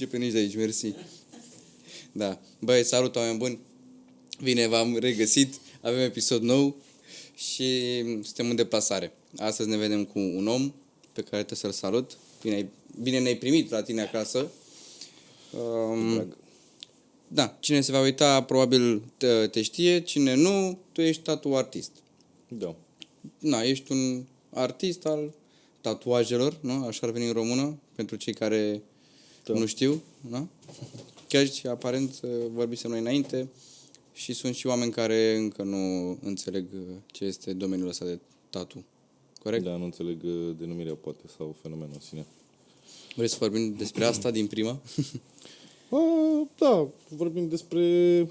Nu putem începe nici de aici, mersi. Da. Băi, salut, oameni buni. Bine, v-am regăsit. Avem episod nou și suntem în deplasare. Astăzi ne vedem cu un om pe care trebuie să-l salut. Bine, ai- bine ne-ai primit la tine acasă. Um, da, cine se va uita probabil te, te știe, cine nu, tu ești tatu artist. Da. Na, ești un artist al tatuajelor, nu? Așa ar veni în română, pentru cei care da. Da. nu știu, da? Chiar și aparent uh, vorbisem noi înainte și sunt și oameni care încă nu înțeleg uh, ce este domeniul ăsta de tatu. Corect? Da. Da, nu înțeleg uh, denumirea poate sau fenomenul în sine. Vreți să vorbim despre asta din prima? A, da, vorbim despre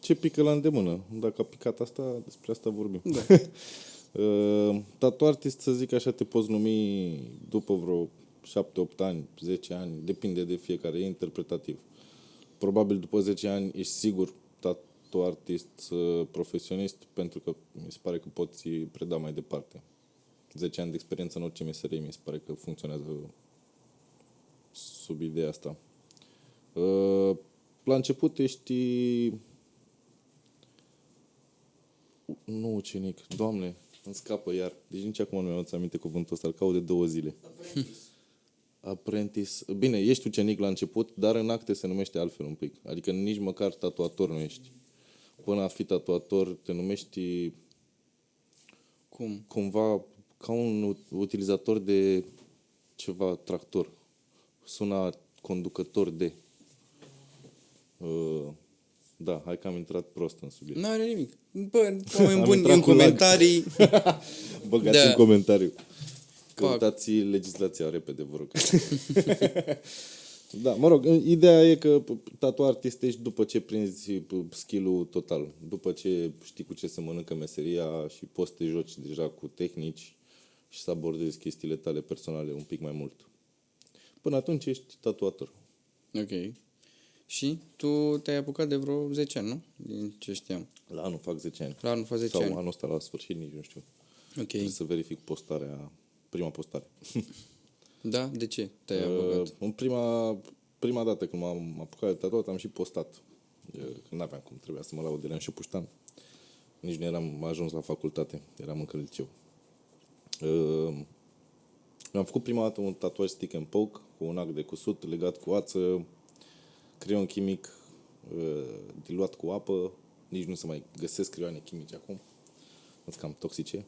ce pică la îndemână. Dacă a picat asta, despre asta vorbim. Da. uh, tatu artist, să zic așa, te poți numi după vreo 7-8 ani, 10 ani, depinde de fiecare, e interpretativ. Probabil după 10 ani ești sigur tatu artist uh, profesionist pentru că mi se pare că poți preda mai departe. 10 ani de experiență în orice meserie mi se pare că funcționează sub ideea asta. Uh, La început ești... Nu ucenic, doamne, îmi scapă iar. Deci nici acum nu mi-am adus aminte cuvântul ăsta, îl caut de două zile. Apprentice. Bine, ești ucenic la început, dar în acte se numește altfel un pic. Adică nici măcar tatuator nu ești. Până a fi tatuator te numești Cum? cumva ca un ut- utilizator de ceva tractor. Sună conducător de. Uh, da, hai că am intrat prost în subiect. Nu are nimic. Bă, oameni Am buni, intrat în cu lag. comentarii. Băgați Da. în comentariu. Căutați legislația repede, vă rog. da, mă rog, ideea e că tatu artist ești după ce prinzi p- skill-ul total. După ce știi cu ce se mănâncă meseria și poți să te joci deja cu tehnici și să abordezi chestiile tale personale un pic mai mult. Până atunci ești tatuator. ok. Și tu te-ai apucat de vreo 10 ani, nu? Din ce știam. La anul fac 10 ani. La anul fac 10 Sau ani. anul ăsta la sfârșit, nici nu știu. Ok. Trebuie să verific postarea, prima postare. Da? De ce te-ai apucat? Uh, în prima, prima dată când m-am apucat de tatuat, am și postat. Uh, Când n-aveam cum, trebuia să mă laud, eram și puștan. Nici nu eram ajuns la facultate, eram încă în liceu. Uh, mi-am făcut prima dată un tatuaj stick and poke cu un act de cusut legat cu ață, creion chimic uh, diluat cu apă, nici nu se mai găsesc creioane chimice acum, sunt cam toxice.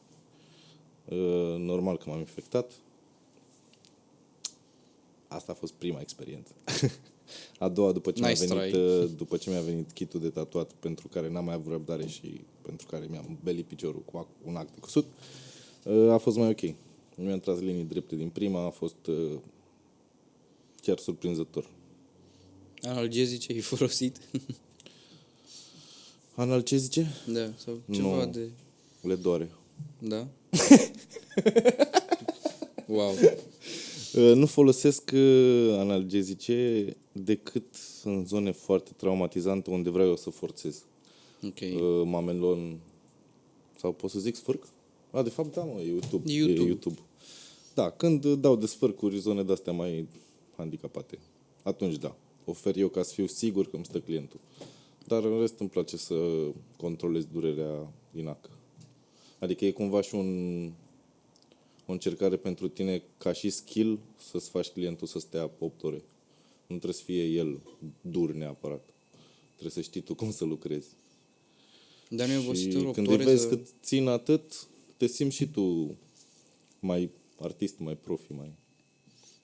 Uh, normal că m-am infectat, Asta a fost prima experiență. A doua, după ce, Nice mi-a venit, try. uh, după ce mi-a venit kitul de tatuat, pentru care n-am mai avut răbdare și pentru care mi-am belit piciorul cu ac- un act de cusut, uh, a fost mai ok. Nu mi-am tras linii drepte din prima, a fost uh, chiar surprinzător. Analgezice ai folosit? Analgezice? da, sau ceva Nu. de... Le doare. Da? wow. Uh, Nu folosesc uh, analgezice decât în zone foarte traumatizante unde vreau eu să forțez. Ok. uh, mamelon sau pot să zic sfârc? A, de fapt, da, mă, e YouTube. E YouTube. E YouTube. Da, când uh, dau de sfârcuri zone de-astea mai handicapate, atunci da. Ofer eu ca să fiu sigur că îmi stă clientul. Dar în rest îmi place să controlez durerea din ac. Adică e cumva și un, o încercare pentru tine ca și skill să-ți faci clientul să stea 8 ore. Nu trebuie să fie el dur neapărat. Trebuie să știi tu cum să lucrezi. Dar nu e obositor Și 8 când ore îi vezi să... că țin atât, te simți și tu mai artist, mai profi, mai...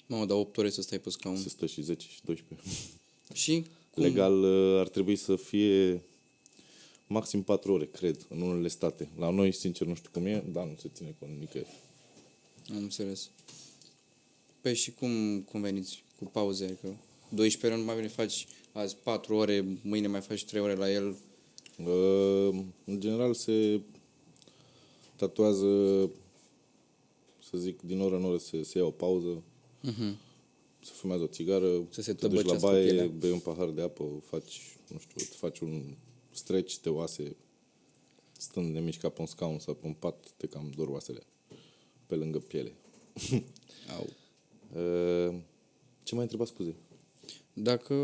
Mamă, dar 8 ore să stai pe scaun. Se stă și 10 și 12. Și? Cum? Legal uh, ar trebui să fie maxim 4 ore, cred, în unele state. La noi, sincer, nu știu cum e, dar nu se ține cu nicăieri. Am înțeles. Păi și cum, cum veniți cu pauze? Adică 12 ore nu mai veni, faci azi 4 ore, mâine mai faci 3 ore la el. Uh, în general se tatuează, să zic, din oră în oră se, se ia o pauză, Uh-huh. se fumează o țigară, Să se te duci la tăbăcească baie, pielea. bei un pahar de apă, faci, nu știu, îți faci un stretch, te oase, stând nemișcat pe un scaun sau pe un pat, te cam dor oasele pe lângă piele. Au. Uh, ce mai întreba, scuze? Dacă,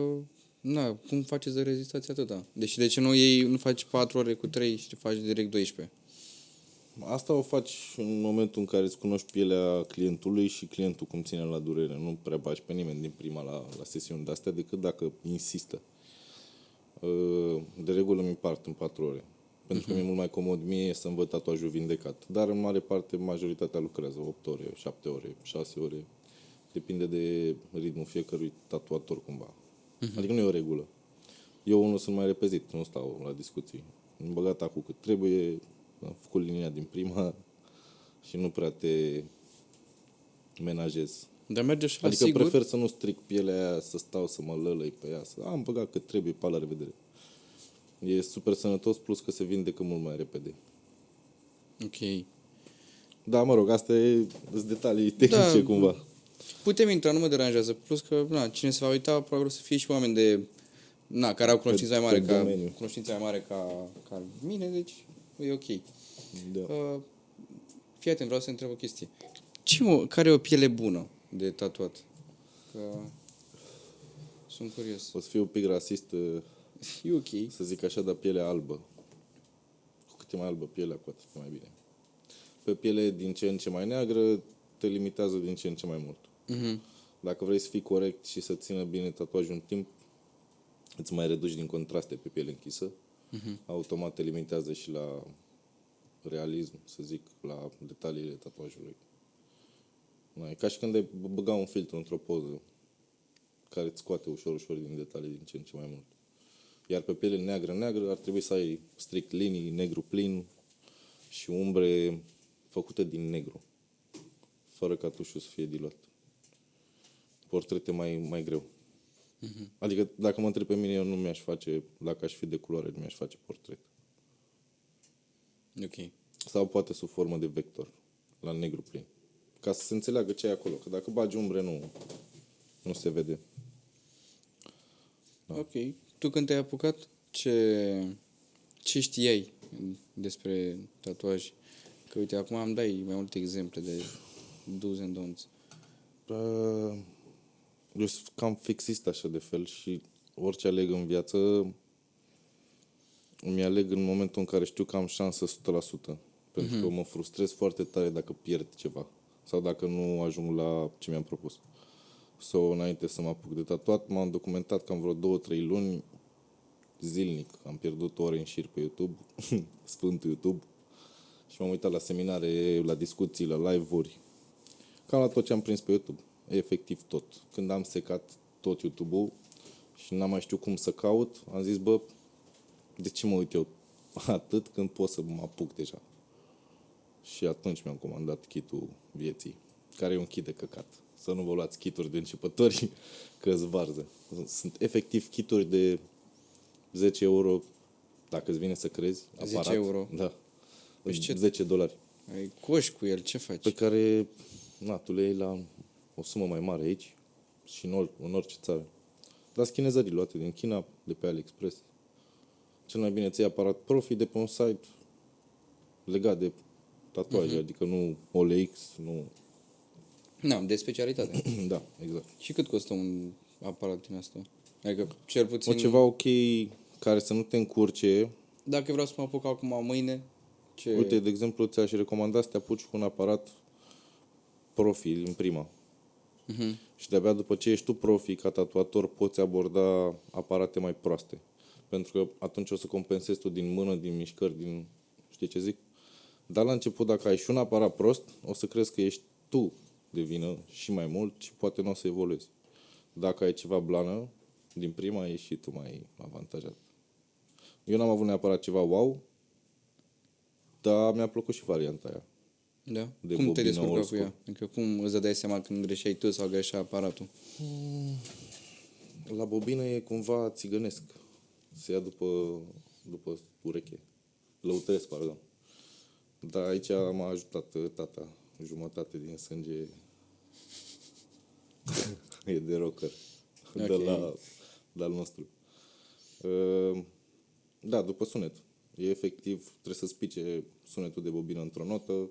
na, cum faceți de rezistați atâta? Deci de ce nu ei, nu faci 4 ore cu 3 și faci direct 12? Asta o faci în momentul în care îți cunoști pielea clientului și clientul cum ține la durere. Nu prea bagi pe nimeni din prima la, la sesiuni de astea decât dacă insistă. Uh, De regulă mi împart în patru ore. Pentru că mi-e mult mai comod mie să-mi văd tatuajul vindecat. Dar în mare parte majoritatea lucrează 8 ore, 7 ore, 6 ore. Depinde de ritmul fiecărui tatuator cumva. Adică nu e o regulă. Eu unul sunt mai repezit, nu stau la discuții. Îmi băgat acum cât trebuie, am făcut linia din prima și nu prea te menajez. Dar merge și la Adică sigur? prefer să nu stric pielea aia, să stau să mă lălăi pe ea, să am băgat cât trebuie, pa la revedere. E super sănătos, plus că se vindecă mult mai repede. Ok. Da, mă rog, asta e sunt detalii tehnice Da. cumva. Putem intra, nu mă deranjează. Plus că, na, cine se va uita, probabil o să fie și oameni de, na, care au cunoștință Pe- mai mare pe ca, domeniu. cunoștință mai mare ca, ca mine, deci e ok. Da. Uh, fii atent, vreau să întreb o chestie. Ce, mă, care e o piele bună de tatuat? Că sunt curios. O să fiu un pic rasist, uh, E ok. să zic așa, dar pielea albă. Cu cât e mai albă pielea, cu atât e mai bine. Pe piele din ce în ce mai neagră, te limitează din ce în ce mai mult. Mhm. Dacă vrei să fii corect și să țină bine tatuajul un timp, îți mai reduci din contraste pe piele închisă. Mhm. Automat te limitează și la realism, să zic, la detaliile tatuajului. Da, e ca și când ai b- băga un filtru într-o poză care îți scoate ușor, ușor din detalii din ce în ce mai mult. Iar pe piele neagră, neagră, ar trebui să ai strict linii, negru plin și umbre făcute din negru, fără ca tușul să fie diluat portrete mai, mai greu. Adică, dacă mă întreb pe mine, eu nu mi-aș face, dacă aș fi de culoare, nu mi-aș face portret. Ok. Sau poate sub formă de vector, la negru plin. Ca să se înțeleagă ce e acolo. Că dacă bagi umbre, nu, nu se vede. Da. Ok. Tu când te-ai apucat, ce, ce știai despre tatuaj? Că uite, acum îmi dai mai multe exemple de do's and don'ts. Uh, Eu sunt cam fixist așa de fel și orice aleg în viață îmi aleg în momentul în care știu că am șansă 100%. Pentru că mă frustrez foarte tare dacă pierd ceva sau dacă nu ajung la ce mi-am propus. So, înainte să mă apuc de tatuat, m-am documentat cam vreo 2-3 luni zilnic. Am pierdut ore în șir pe YouTube, Sfântul YouTube, și m-am uitat la seminare, la discuții, la live-uri, cam la tot ce am prins pe YouTube. Efectiv tot. Când am secat tot YouTube-ul și n-am mai știut cum să caut, am zis, bă, de ce mă uit eu atât când pot să mă apuc deja? Și atunci mi-am comandat kitul vieții, care e un kit de căcat. Să nu vă luați kituri de începători, că îți varză. Sunt efectiv kituri de 10 euro, dacă îți vine să crezi, 10 aparat. euro? Da. Păi ce- 10 dolari Ai coși cu el, ce faci? pe care na, tu le iei la o sumă mai mare aici și în, or, în orice țară. Dar sunt chinezării luate din China, de pe AliExpress. Cel mai bine ți iei aparat profi de pe un site legat de tatuaje, uh-huh. adică nu OLX, nu... Nu, de specialitate. da, exact. Și cât costă un aparat din asta? Adică, cel puțin, O ceva ok care să nu te încurce. dacă vreau să mă apuc acum mâine, ce... Uite, de exemplu, ți-aș recomanda să te apuci cu un aparat profi în prima. Mhm. Și de-abia după ce ești tu profi ca tatuator, poți aborda aparate mai proaste. Pentru că atunci o să compensezi tu din mână, din mișcări, din... Știi ce zic? Dar la început, dacă ai și un aparat prost, o să crezi că ești tu de vină și mai mult și poate nu o să evoluezi. Dacă ai ceva blană, din prima ești și tu mai avantajat. Eu n-am avut neapărat ceva wow, dar mi-a plăcut și varianta aia. Da? de cum te bobină descurcai old cu school. ea? Adică cum îți dai seama când greșeai tu sau greșea aparatul? La bobină e cumva țigănesc. Se ia după, după ureche. Lăutesc, pardon. Dar aici m-a ajutat uh, tata. Jumătate din sânge e de rocker. De Ok. la, de al nostru. Uh, Da, după sunet. E efectiv, trebuie să spice sunetul de bobină într-o notă.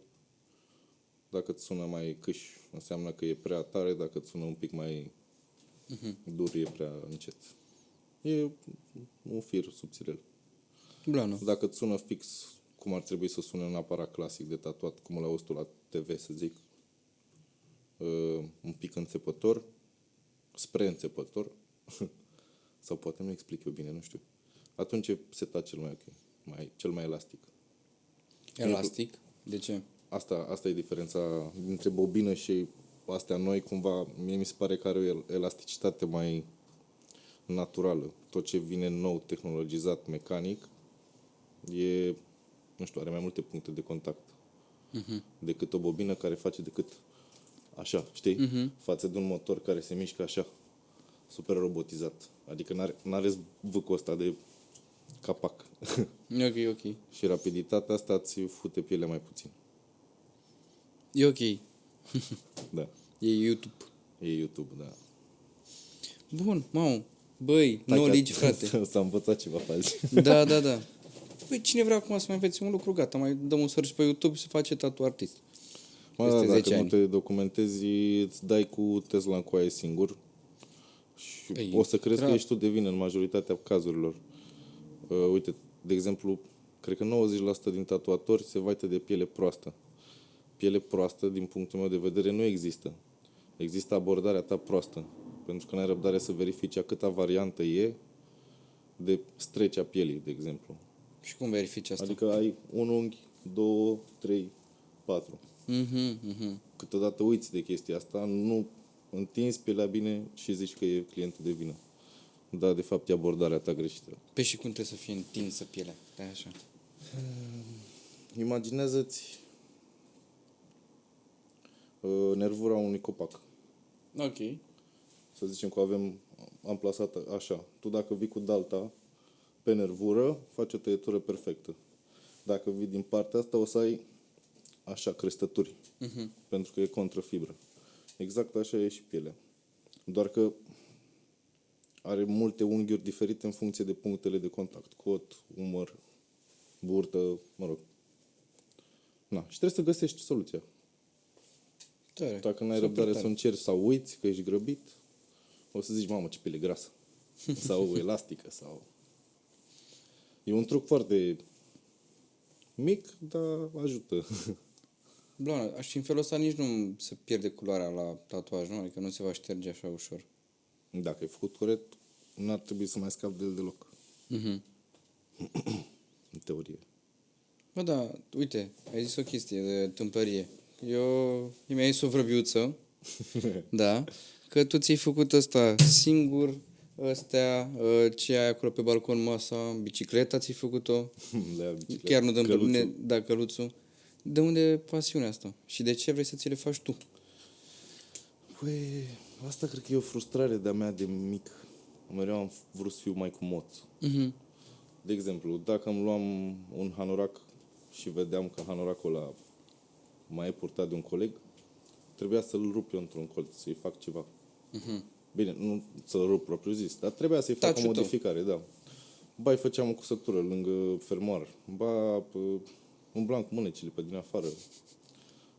Dacă îți sună mai câș, înseamnă că e prea tare. Dacă îți sună un pic mai Dur e prea încet. E un fir subțirel. Blană. Dacă îți sună fix cum ar trebui să sune un aparat clasic de tatuat, cum l-auzi tu la TV, să zic, uh, un pic înțepător, spre înțepător, sau poate nu explic eu bine, nu știu. Atunci e setat cel mai ok, mai, cel mai elastic. Elastic. De ce? Asta, asta e diferența dintre bobină și astea noi, cumva, mie mi se pare că are o elasticitate mai naturală. Tot ce vine nou, tehnologizat, mecanic, e, nu știu, are mai multe puncte de contact uh-huh. decât o bobină care face decât așa, știi? Uh-huh. Față de un motor care se mișcă așa, super robotizat. Adică n-are, n-are zvâcul ăsta de capac. E ok, ok. și rapiditatea asta îți fute pielea mai puțin. E ok. Da. E YouTube. E YouTube, da. Bun, mamă. Băi, knowledge, frate. S-a învățat ceva pe azi. Da, da, da. Păi cine vrea acum să mai înveți un lucru, gata, mai dăm un search pe YouTube și se face tatu artist. Mă, da, Peste dacă 10 nu ani. te documentezi, îți dai cu Tesla în coaie singur și Păi, o să crezi grav. că ești tu de vină în majoritatea cazurilor. Uh, uite, de exemplu, cred că 90% din tatuatori se vaită de piele proastă. Piele proastă, din punctul meu de vedere, nu există. Există abordarea ta proastă. Pentru că n-ai răbdare să verifici a câta variantă e de strecea pielii, de exemplu. Și cum verifici asta? Adică ai un unghi, două, trei, patru. Mhm, mhm. câteodată uiți de chestia asta, nu întinzi pielea bine și zici că e clientul de vină. Dar, de fapt, e abordarea ta greșită. Pe și cum trebuie să fie întinsă pielea? Da, așa. Imaginează-ți uh, nervura unui copac. Ok. Să zicem că avem amplasată așa. Tu dacă vii cu dalta pe nervură, faci o tăietură perfectă. Dacă vii din partea asta, o să ai așa crestături. Mhm. Pentru că e contra fibră. Exact așa e și pielea. Doar că are multe unghiuri diferite în funcție de punctele de contact. Cot, umăr, burtă, mă rog. Na, și trebuie să găsești soluția. Tare. Dacă n-ai Super răbdare tare. să încerci sau uiți că ești grăbit, o să zici, mamă, ce piele grasă. sau elastică, sau... E un truc foarte mic, dar ajută. Blană, și în felul ăsta nici nu se pierde culoarea la tatuaj, nu? Adică nu se va șterge așa ușor. Dacă e făcut corect, n-ar trebui să mai scap de el deloc. Mhm. În teorie. Bă, da, uite, ai zis o chestie de tâmplărie. Eu, mi-ai zis o vrăbiuță, da, că tu ți-ai făcut ăsta singur, ăstea, ă, ce ai acolo pe balcon, masa, bicicleta ți-ai făcut-o, Le-a bicicletă. chiar nu dăm pe Căluțul. mine, da, căluțul. De unde e pasiunea asta? Și de ce vrei să ți le faci tu? Păi, asta cred că e o frustrare de-a mea de mic. Mereu am vrut să fiu mai cu moț. Mhm. De exemplu, dacă îmi luam un hanorac și vedeam că hanoracul ăla mai e purtat de un coleg, trebuia să-l rup eu într-un colț, să-i fac ceva. Mhm. Bine, nu să-l rup propriu zis, dar trebuia să-i fac o Taciul tău. modificare, da. Ba, îi făceam o cusătură lângă fermoar. Ba, pă, umblam cu mânecile pe din afară.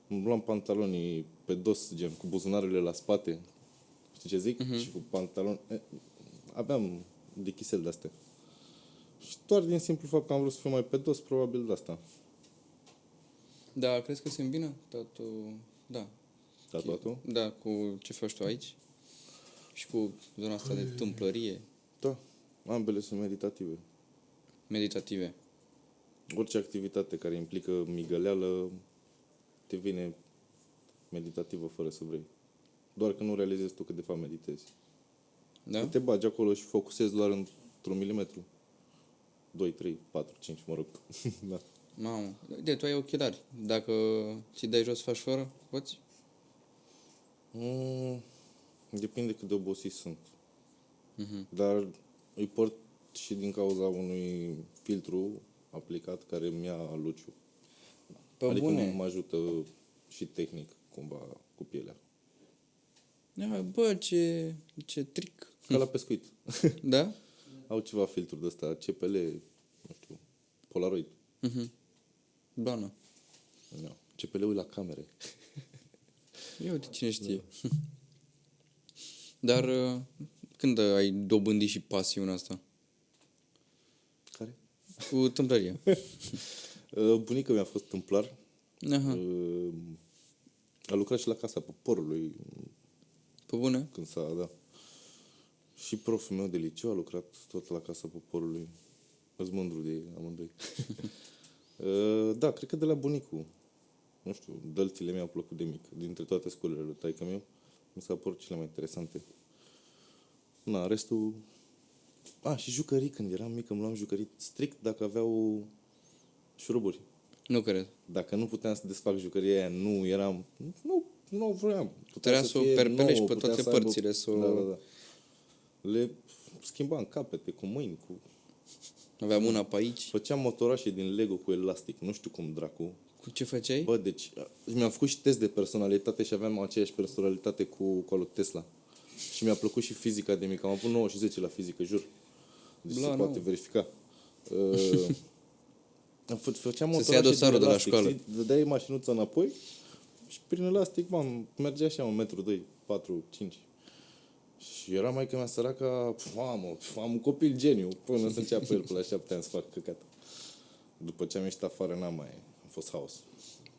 Umblam pantalonii pe dos, gen, cu buzunarele la spate. Știi ce zic? Și cu pantaloni... e, Aveam de chisel de-astea. Și doar din simplu fapt că am vrut să fiu mai pe dos, probabil de asta. Da, crezi că se îmbină? Tatu... Da. Tatuatul? Da, cu ce faci tu aici? Și cu zona asta de tâmplărie Da. Ambele sunt meditative. meditative. Orice activitate care implică migăleală te vine meditativă fără să vrei. Doar că nu realizezi tu că de fapt meditezi. Da? Că te bagi acolo și focusezi doar într-un milimetru. 2, 3, 4, 5, mă rog. da. Mamă. De, tu ai ochelari. Dacă ți dai jos, faci fără, poți? Mm, depinde cât de obosit sunt. Mhm. Dar îi port și din cauza unui filtru aplicat care mi-a luciu. Pe adică bune. mă ajută și tehnic cumva cu pielea. Da, bă, ce, ce trick. Ca la pescuit. Da? Au ceva filtru de ăsta, CPL, nu știu, Polaroid. Mhm. Blană. No. CPL-ul e la camere. Eu de cine știe. Dar uh, când ai dobândit și pasiunea asta? Care? Cu tâmplăria. Uh, bunica mi-a fost tâmplar. Aha, Uh, a lucrat și la Casa Poporului pe bune? când s-a, da. Și proful meu de liceu a lucrat tot la Casa Poporului. Îți mândru de ei, amândoi. Uh, da, cred că de la bunicul. Nu știu, dălțile mi-au plăcut de mic. Dintre toate scolele lui taică meu, mi s-au părut cele mai interesante. Na, restul... A, și jucării, când eram mic, îmi luam jucării strict dacă aveau șuruburi. Nu cred. Dacă nu puteam să desfac jucăria aia, nu eram... Nu, nu vreau. Putea Trebuia să o fie perpelești pe putea toate să aibă- părțile, să o- Da, da, da. Le schimbam capete cu mâini, cu... Aveam una pe aici. Făceam motorașe din Lego cu elastic, nu știu cum dracu. Cu ce făceai? Bă, deci mi-am făcut și test de personalitate și aveam aceeași personalitate cu, cu al lui Tesla. Și mi-a plăcut și fizica de mic. Am avut 9 și 10 la fizică, jur. Deci Bla, se nu. poate verifica. Uh, am fă- făceam Să-ți ia motorașe din dosarul de la elastic, școală. știi? Dădeai mașinuța înapoi și prin elastic, m mergea așa un metru, 2, 4, 5. Și era mai că mea săraca, mamă, pf, am un copil geniu, până să înceapă el pe la șapte ani să fac căcat. După ce am ieșit afară, n-am mai, a fost haos.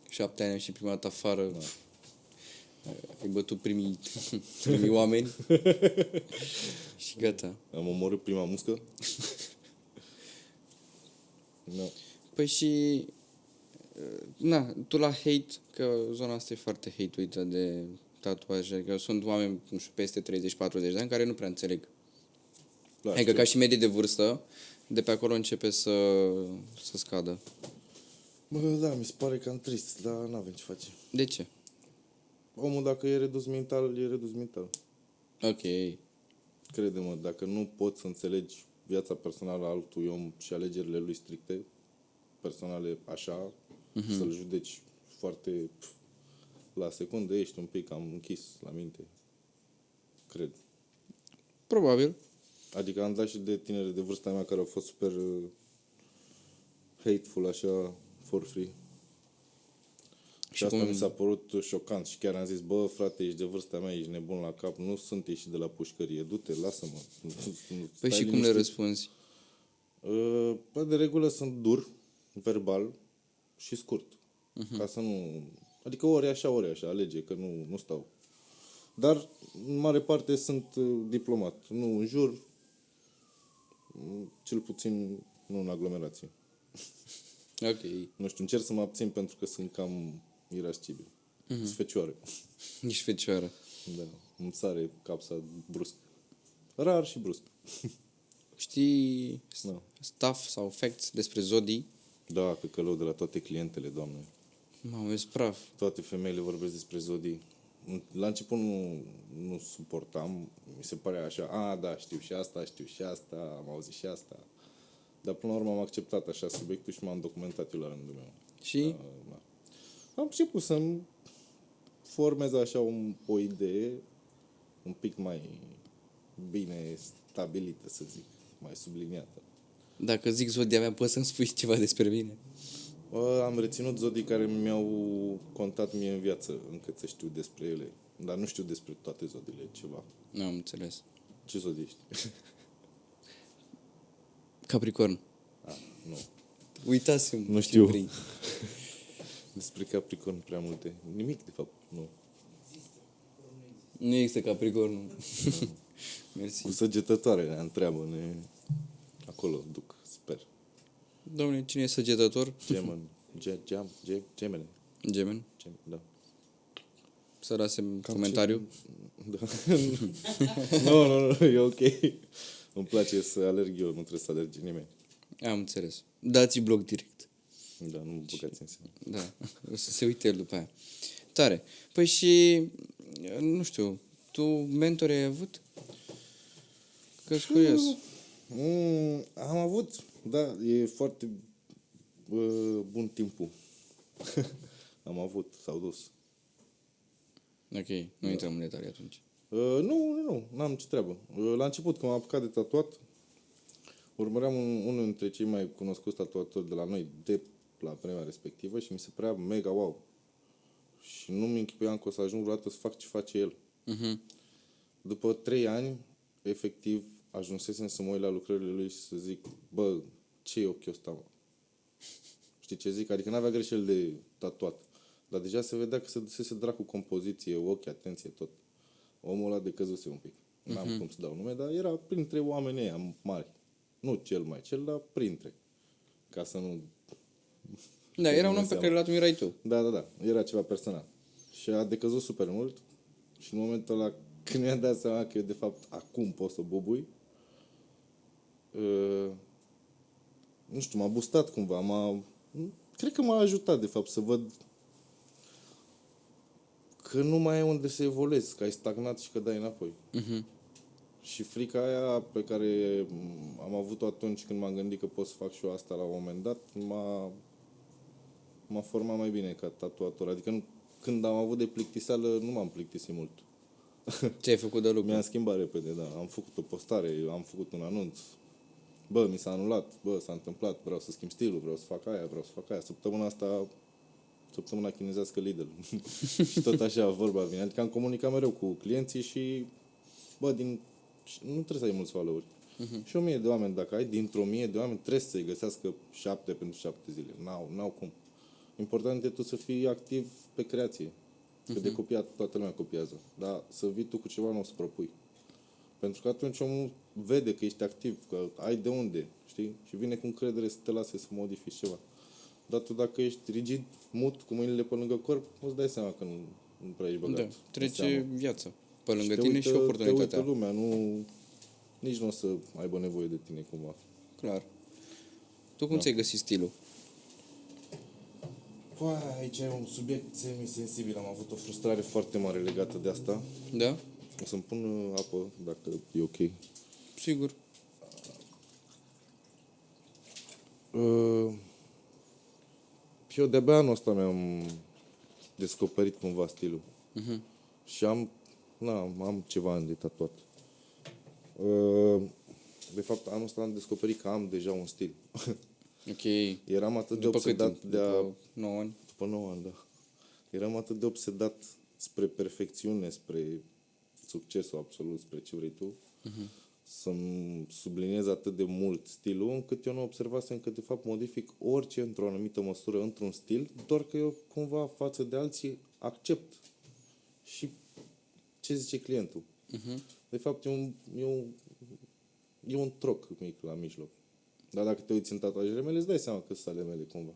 Șapte ani și prima dată afară. Da. Ai bătut primii, primii oameni. și gata. Am omorât prima muscă. no. Păi și... uh, Na, tu la hate, că zona asta e foarte hate-uită de tatuaje, că sunt oameni, nu știu, peste 30-40 de ani care nu prea înțeleg. Da, Adică știu. ca și medie de vârstă, de pe acolo începe să, să scadă. Bă, da, mi se pare cam trist, dar n-avem ce face. De ce? Omul dacă e redus mental, e redus mental. Ok. Crede-mă, dacă nu poți să înțelegi viața personală a altui om și alegerile lui stricte, personale așa, Mhm. să-l judeci foarte pf, la secundă, ești un pic cam închis la minte. Cred. Probabil. Adică am dat și de tinere de vârsta mea care au fost super uh, hateful, așa, for free. Și, Și asta cum- mi s-a părut șocant și chiar am zis, bă, frate, ești de vârsta mea, ești nebun la cap, nu sunt ieșit de la pușcărie, du-te, lasă-mă. Păi Stai și cum le liniștit. răspunzi? Uh, Bă, de regulă sunt dur, verbal și scurt. Mhm. Ca să nu... Adică ori așa, ori așa, alege, că nu, nu stau. Dar, în mare parte, sunt uh, diplomat. Nu în jur, mm, cel puțin nu în aglomerație. Ok. Nu știu, încerc să mă abțin pentru că sunt cam irascibil. Mhm. Mm-hmm. Sfecioară. Nici fecioară. Da. Îmi sare capsa brusc. Rar și brusc. Știi Da. stuff sau facts despre zodii? Da, pe călău de la toate clientele, doamne. Mamă, e praf. toate femeile vorbesc despre zodii. La început nu, nu suportam, mi se părea așa, a, da, știu și asta, știu și asta, am auzit și asta. Dar până la urmă am acceptat așa subiectul și m-am documentat eu la rândul meu. Și? Da, da. Am început să-mi formez așa un, o idee un pic mai bine stabilită, să zic, mai subliniată. Dacă zic zodia mea, poți să-mi spui ceva despre mine? Bă, am reținut zodii care mi-au contat mie în viață, încât să știu despre ele. Dar nu știu despre toate zodiile ceva. Nu am înțeles. Ce zodii ești? Capricorn. Ah, nu. Uitasem. Nu ce știu. vrei. Despre Capricorn prea multe. Nimic, de fapt, nu. Nu există Capricornul. Mersi. Cu săgetătoare ne întreabă, ne... Acolo duc, sper. Domnule, cine e săgetător? Gemen, ge, geam, ge, gemene. Gemen. Gem, da. Să lasem comentariu. da. nu, nu, nu, e ok. Îmi place să alerg eu, nu trebuie să alerge nimeni. Am înțeles. Dați bloc direct. Da, nu mă băgați în seamă. Da. O să se uite el după aia. Tare. Păi și, nu știu, tu mentori ai avut? că curios. Mm, am avut, da, e foarte uh, bun timpul. am avut, s-au dus. Ok, nu intrăm în detalii atunci. Uh, nu, nu, nu, n-am ce treabă. Uh, la început, când m-am apucat de tatuat, urmăream un, unul dintre cei mai cunoscuți tatuatori de la noi de la vremea respectivă și mi se părea mega wow. Și nu mi închipuiam că o să ajung vreodată să fac ce face el. Mhm. după trei ani, efectiv, ajunsesem să mă uit la lucrările lui și să zic, bă, ce e ochiul ăsta, mă? Știi ce zic? Adică n-avea greșeli de tatuat. Dar deja se vedea că se dusese dracu compoziție, ochi, atenție, tot. Omul ăla decăzuse un pic. N-am Mhm. cum să dau nume, dar era printre oamenii ăia mari. Nu cel mai cel, dar printre. Ca să nu... Da, era un om pe seama. care îl admirai tu. Da, da, da. Era ceva personal. Și a decăzut super mult. Și în momentul ăla, când mi-am dat seama că eu, de fapt, acum pot să bubui, uh, nu știu, m-a bustat cumva. M-a, cred că m-a ajutat, de fapt, să văd că nu mai e unde să evoluezi, că ai stagnat și că dai înapoi. Mhm. Și frica aia pe care m, am avut-o atunci când m-am gândit că pot să fac și eu asta la un moment dat, m-a, m-a format mai bine ca tatuator. Adică nu, când am avut de plictiseală, nu m-am plictisit mult. Ce ai făcut de lucru? Mi-am schimbat repede, da. Am făcut o postare, am făcut un anunț. Bă, mi s-a anulat, bă, s-a întâmplat, vreau să schimb stilul, vreau să fac aia, vreau să fac aia. Săptămâna asta, săptămâna chinezească Lidl. și tot așa vorba vine. Adică am comunicat mereu cu clienții și, bă, din, și nu trebuie să ai mulți followeri. Uh-huh. Și o mie de oameni, dacă ai, dintr-o mie de oameni, trebuie să-i găsească șapte pentru șapte zile. N-au, n-au cum. Important e tu să fii activ pe creație. Că de copiat toată lumea copiază. Dar să vii tu cu ceva nou să propui. Pentru că atunci omul vede că ești activ, că ai de unde, știi? Și vine cu încredere să te lase să modifici ceva. Dar tu dacă ești rigid, mut, cu mâinile pe lângă corp, îți dai seama că nu, nu prea ești băgat. Da, în trece seamă. viața pe lângă te tine uită, și oportunitatea. Te uită lumea, nu... Nici nu o să aibă nevoie de tine cumva. Clar. Tu cum ți-ai găsit stilul? Păi, aici e un subiect semi-sensibil. Am avut o frustrare foarte mare legată de asta. Da? O să-mi pun uh, apă, dacă e ok. Sigur. Uh, eu de-abia anul ăsta mi-am descoperit cumva stilul. Mhm. Și am, na, am ceva ani de tatuat. Uh, de fapt, anul ăsta am descoperit că am deja un stil. Ok. Eram atât de După cât obsedat timp? de a... După 9 ani? După 9 ani, da. Eram atât de obsedat spre perfecțiune, spre succesul absolut, spre ce vrei tu, uh-huh. Să-mi subliniez atât de mult stilul, încât eu nu observasem că, de fapt, modific orice într-o anumită măsură, într-un stil, doar că eu, cumva, față de alții, accept și ce zice clientul. Uh-huh. De fapt, e un, e, un, e un troc mic la mijloc. Dar dacă te uiți în tatuajele mele, îți dai seama că sunt ale mele, cumva.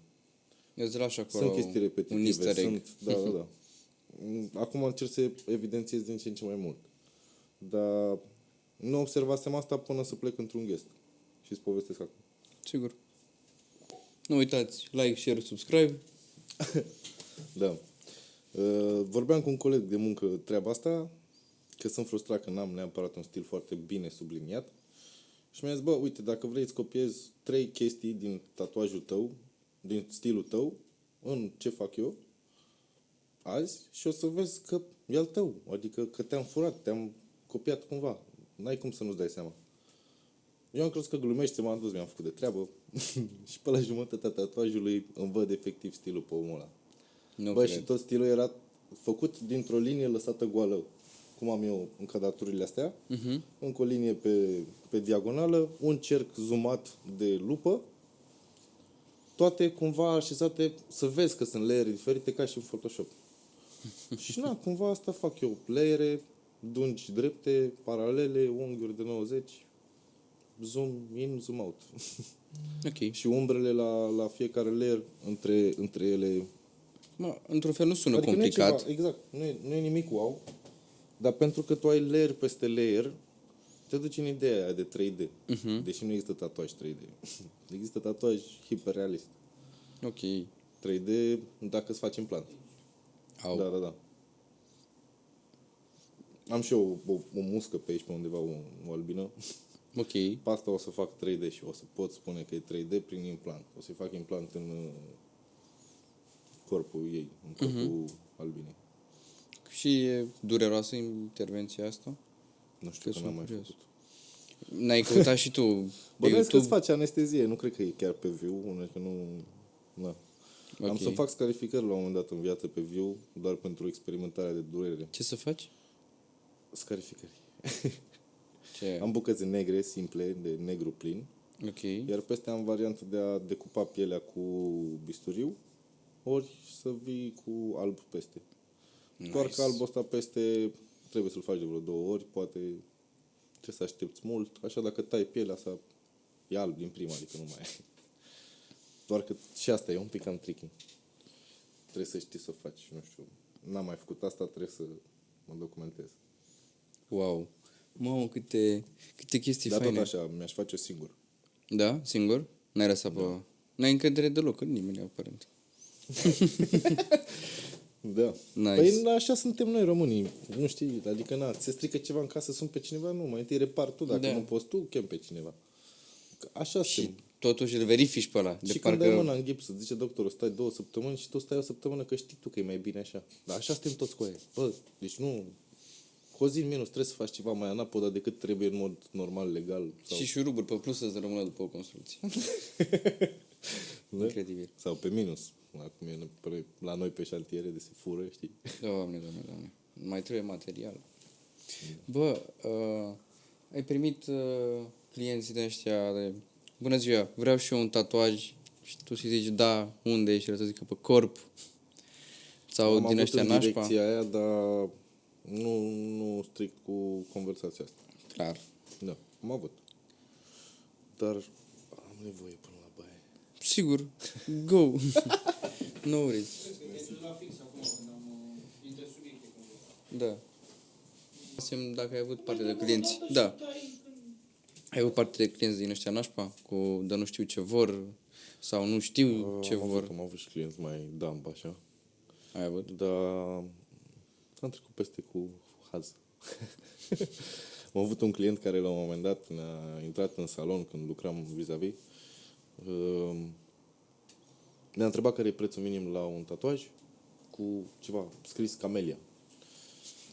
Eu îți lași acolo Sunt chestii un repetitive, easter egg. sunt, da, da, da. Acum încerc să evidențiez din ce în ce mai mult. Dar nu observasem asta până să plec într-un guest. Și îți povestesc acum. Sigur. Nu uitați, like, share, subscribe. Da. Uh, Vorbeam cu un coleg de muncă treaba asta, că sunt frustrat că n-am neapărat un stil foarte bine subliniat. Și mi-a zis, bă, uite, dacă vrei să copiezi trei chestii din tatuajul tău, din stilul tău, în ce fac eu, azi, și o să vezi că e al tău. Adică că te-am furat, te-am copiat cumva. N-ai cum să nu-ți dai seama. Eu am crezut că glumește, m-am dus, mi-am făcut de treabă și pe la jumătatea tatuajului îmi văd efectiv stilul pe omul ăla. Nu Bă, cred. și tot stilul era făcut dintr-o linie lăsată goală. Cum am eu încadaturile astea. Mhm. Uh-huh. Încă o linie pe, pe diagonală, un cerc zoomat de lupă. Toate cumva așezate să vezi că sunt layere diferite ca și în Photoshop. și na, cumva asta fac eu. Layere, dungi drepte, paralele, unghiuri de 90, zoom in, zoom out. Ok. și umbrele la, la fiecare layer între, între ele Mă, într-un fel nu sună adică complicat. Nu e ceva, exact, nu e, nu e nimic wow, dar pentru că tu ai layer peste layer, te duci în ideea aia de 3D. Mhm. Deși nu există tatuaj 3D. există tatuaj hiperrealist. Ok. 3D dacă îți faci implant. Au. Da, da, da. Am și eu o, o, o muscă pe aici, pe undeva, o, o albină. Ok. Pe asta o să fac 3D și o să pot spune că e 3D prin implant. O să-i fac implant în uh, corpul ei, în corpul albinei. Și e dureroasă intervenția asta? Nu știu Că că n-am sunt mai curios. făcut. N-ai căutat și tu pe Bănuiesc că YouTube? îți face anestezie, nu cred că e chiar pe viu, unul că nu... Na. Ok. Am să fac scarificări la un moment dat în viață pe viu, doar pentru experimentarea de durere. Ce să faci? Scarificări. Ce? Am bucăți negre, simple, de negru plin. Ok. Iar peste am varianta de a decupa pielea cu bisturiu, ori să vii cu alb peste. Nice. Doar că albul ăsta peste trebuie să-l faci de vreo două ori, poate trebuie să aștepți mult. Așa dacă tai pielea să e alb din prima, adică nu mai e. Doar că și asta e un pic cam tricky. Trebuie să știi să o faci, nu știu. N-am mai făcut asta, trebuie să mă documentez. Wow. Mamă, câte, câte chestii Dar tot faine. așa, mi-aș face singur. Da? Singur? N-ai lăsat pe... N-ai încredere deloc în nimeni, aparent. Da. Nice. Păi așa suntem noi românii. Nu știi, adică na, se strică ceva în casă, sun pe cineva, nu, mai întâi repar tu, dacă Da. nu poți tu, chem pe cineva. Că Așa Și suntem. totuși îl verifici pe ăla. Și De când parcă... dai mâna în gips, îți zice doctorul, stai două săptămâni și tu stai o săptămână că știi tu că e mai bine așa. Dar așa suntem toți cu aia. Bă, deci nu... Cu o zi în minus trebuie să faci ceva mai anapoda decât trebuie în mod normal, legal. Sau, Și șuruburi pe plus să rămână după o construcție. da? Incredibil. sau pe minus. Acum e pe- la noi pe șantiere de se fură, știi? Doamne, doamne, doamne. Mai trebuie material. Bă, uh, ai primit uh, clienții de ăștia de... Bună ziua, vreau și eu un tatuaj și tu să zici da, unde și el să zică pe corp. Sau Am din avut ăștia în nașpa. direcția aia, dar nu, nu strict cu conversația asta. Clar. Da, am avut. Dar am nevoie până la baie. Sigur. Go. no worries. la fix acum când am uh, intre subiecte cumva. Da. Semn dacă ai avut parte de clienți. Da. Ai avut parte de clienți din ăștia nașpa? Cu dar nu știu ce vor sau nu știu ce am vor. Avut, am avut și clienți mai dump, așa. Ai avut? Dar am trecut peste cu haz. am avut un client care la un moment dat ne-a intrat în salon când lucram vis-a-vis. Uh, ne-a întrebat care e prețul minim la un tatuaj cu ceva scris Camelia.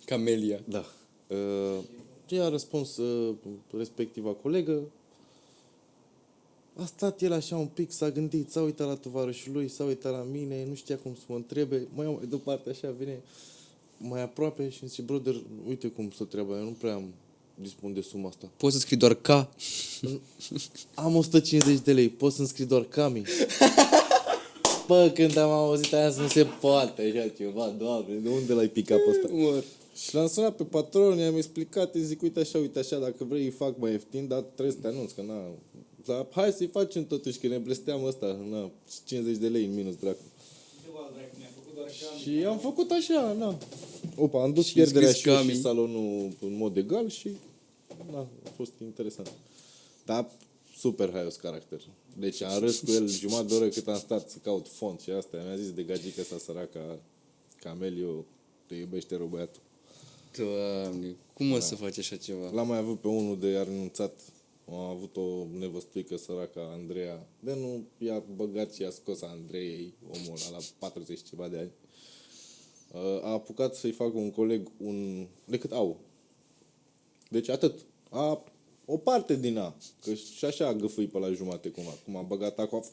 Camelia. Da. Uh, ea a răspuns uh, respectiva colegă. A stat el așa un pic, s-a gândit, s-a uitat la tovarășul lui, s-a uitat la mine, nu știa cum să mă întrebe. Mai mai departe așa vine mai aproape și îmi zice, brother, uite cum să treaba, eu nu prea am dispun de suma asta. Poți să scrii doar K. Am 150 de lei, pot să-mi scrii doar Cami. Bă, când am auzit aia să nu se poate așa ceva, doamne, de unde l-ai picat pe ăsta? Mor. Și l-am sunat pe patron, i-am explicat, îi zic, uite așa, uite așa, dacă vrei îi fac mai ieftin, dar trebuie să te anunț, că na... Dar hai să-i facem totuși, că ne blesteam ăsta, na, 50 de lei în minus, dracu. Ceva dracu, mi-a făcut doar cam. Și am făcut așa, na. Opa, am dus Și pierderea scris și eu Cami. și salonul în mod egal și na, a fost interesant. Dar super haios caracter. Deci am râs cu el jumătate de oră cât am stat să caut font și asta. Mi-a zis de gagică sa săraca, Camelio, te iubește rău băiatul. Doamne, cum mă să faci așa ceva? L-am mai avut pe unul de iar renunțat. Am avut o nevăstuică săraca, Andreea. De nu i-a băgat și a scos Andreei, omul ăla, la 40 ceva de ani. Uh, A apucat să-i facă un coleg un... decât au. Deci atât. A, o parte din A. Că și așa a găfâit pe la jumate cumva. Cum a băgat acum.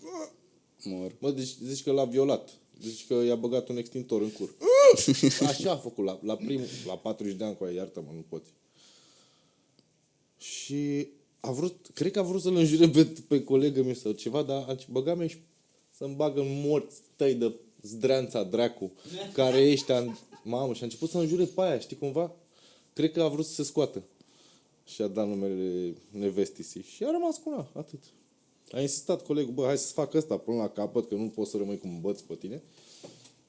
Mor. Mă, deci zici că l-a violat. Zici că i-a băgat un extintor în cur. Așa a făcut la, la primul, la 40 de ani cu aia, iartă-mă, nu poți. Și a vrut, cred că a vrut să-l înjure pe, pe colegă meu sau ceva, dar a băga mea și să-mi bagă în morți tăi de zdreanța dracu, care ești în... Mamă, și a început să înjure pe aia, știi cumva? Cred că a vrut să se scoată. Și a dat numele nevestisii. Și a rămas cu una, atât. A insistat colegul, bă, hai să fac asta până la capăt, că nu poți să rămâi cu un băț pe tine.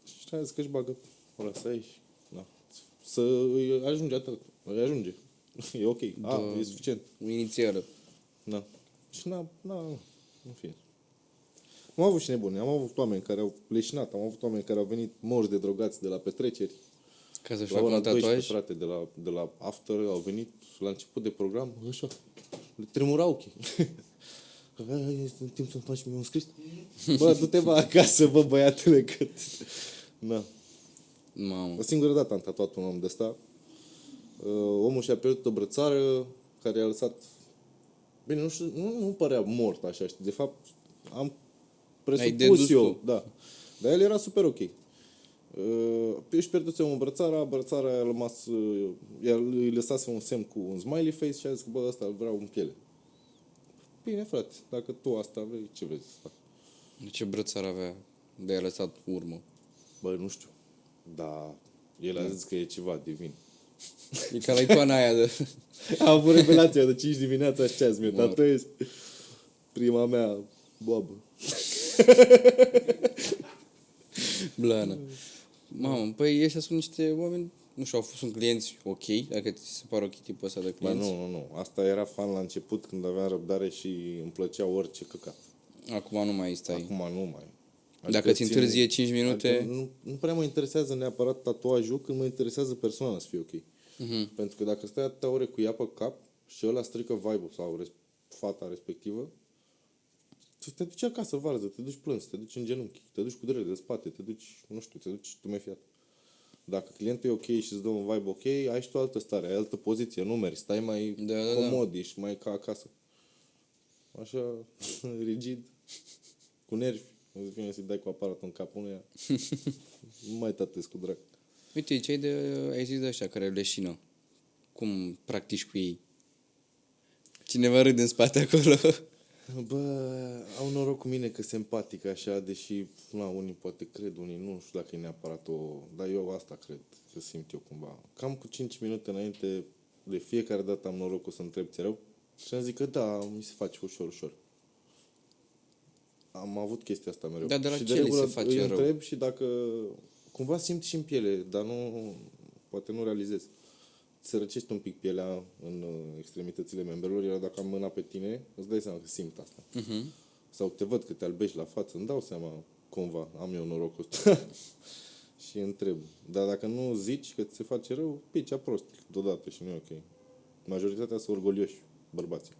Și a zis că își bagă ăla să aici. Da. Să îi ajunge atât. Îi ajunge. E ok. A, Da. e suficient. O inițială. Da. Și n-a, n-a, în fine. Am avut și nebuni. Am avut oameni care au leșinat. Am avut oameni care au venit morți de drogați de la petreceri. Ca să-și La facă ora un 12, tatuaj. frate, de la, de la after, au venit la început de program, așa, le tremurau ochii. Hai, Este timp să-mi faci mie un scris? Bă, du-te bă acasă, bă, băiatule, că... Na. Mamă. O singură dată am tatuat un om de ăsta. Uh, omul și-a pierdut o brățară care i-a lăsat... Bine, nu știu, nu, nu părea mort așa, știi? De fapt, am dedus presupus eu, tu. da. Dar el era super ok. Uh, își pierduse o brățara, brățara a rămas, uh, iar îi lăsase un semn cu un smiley face și a zis că bă, ăsta îl vreau în piele. Bine, frate, dacă tu asta vrei, ce vrei să fac? De ce brățar avea de a lăsat urmă? Bă, nu știu. Dar el a zis că e ceva divin. E ca la icoana aia de... Am avut revelația de 5 dimineața și ce azi mi tatuez. Prima mea boabă. Blană. Mamă, păi ăștia sunt niște oameni, nu știu, au fost sunt clienți ok, dacă ți se pare ok tipul ăsta de Bă, clienți. nu, nu, nu. Asta era fan la început când aveam răbdare și îmi plăcea orice căcat. Acum nu mai stai. Acum nu mai. Dacă ți întârzie 5 minute- Adică nu, nu prea mă interesează neapărat tatuajul, când mă interesează persoana să fie ok. Mhm. Pentru că dacă stai atâtea ore cu ea pe cap și ăla strică vibe-ul sau res- fata respectivă, tu te duci acasă varză, te duci plâns, te duci în genunchi, te duci cu durere de spate, te duci, nu știu, te duci tu fiat. Dacă clientul e ok și îți dă un vibe ok, ai și tu altă stare, ai altă poziție, nu mergi, stai mai Da, da, da. comod, ești mai ca acasă. Așa, rigid, cu nervi. Îți vine să-i dai cu aparatul în capul unuia. nu mai tatez cu drag. Uite, ce ai de, ai zis de ăștia care leșină? Cum practici cu ei? Cineva râde în spate acolo. Bă, au noroc cu mine că sunt empatic așa, deși, na, unii poate cred, unii nu știu dacă e neapărat o... Dar eu asta cred, că simt eu cumva. Cam cu 5 minute înainte, de fiecare dată am norocul să întreb ți rău și am zis că da, mi se face ușor, ușor. Am avut chestia asta mereu. Dar de la și ce de li regulă se face îi rău? întreb și dacă... Cumva simt și în piele, dar nu... Poate nu realizez. Se răcește un pic pielea în uh, extremitățile membrelor, iar dacă am mâna pe tine, îți dai seama că simt asta. Uh-huh. Sau te văd că te albești la față, îmi dau seama cumva, am eu norocul ăsta. și întreb. Dar dacă nu zici că ți se face rău, picea prost deodată și nu e ok. Majoritatea sunt orgolioși, bărbații.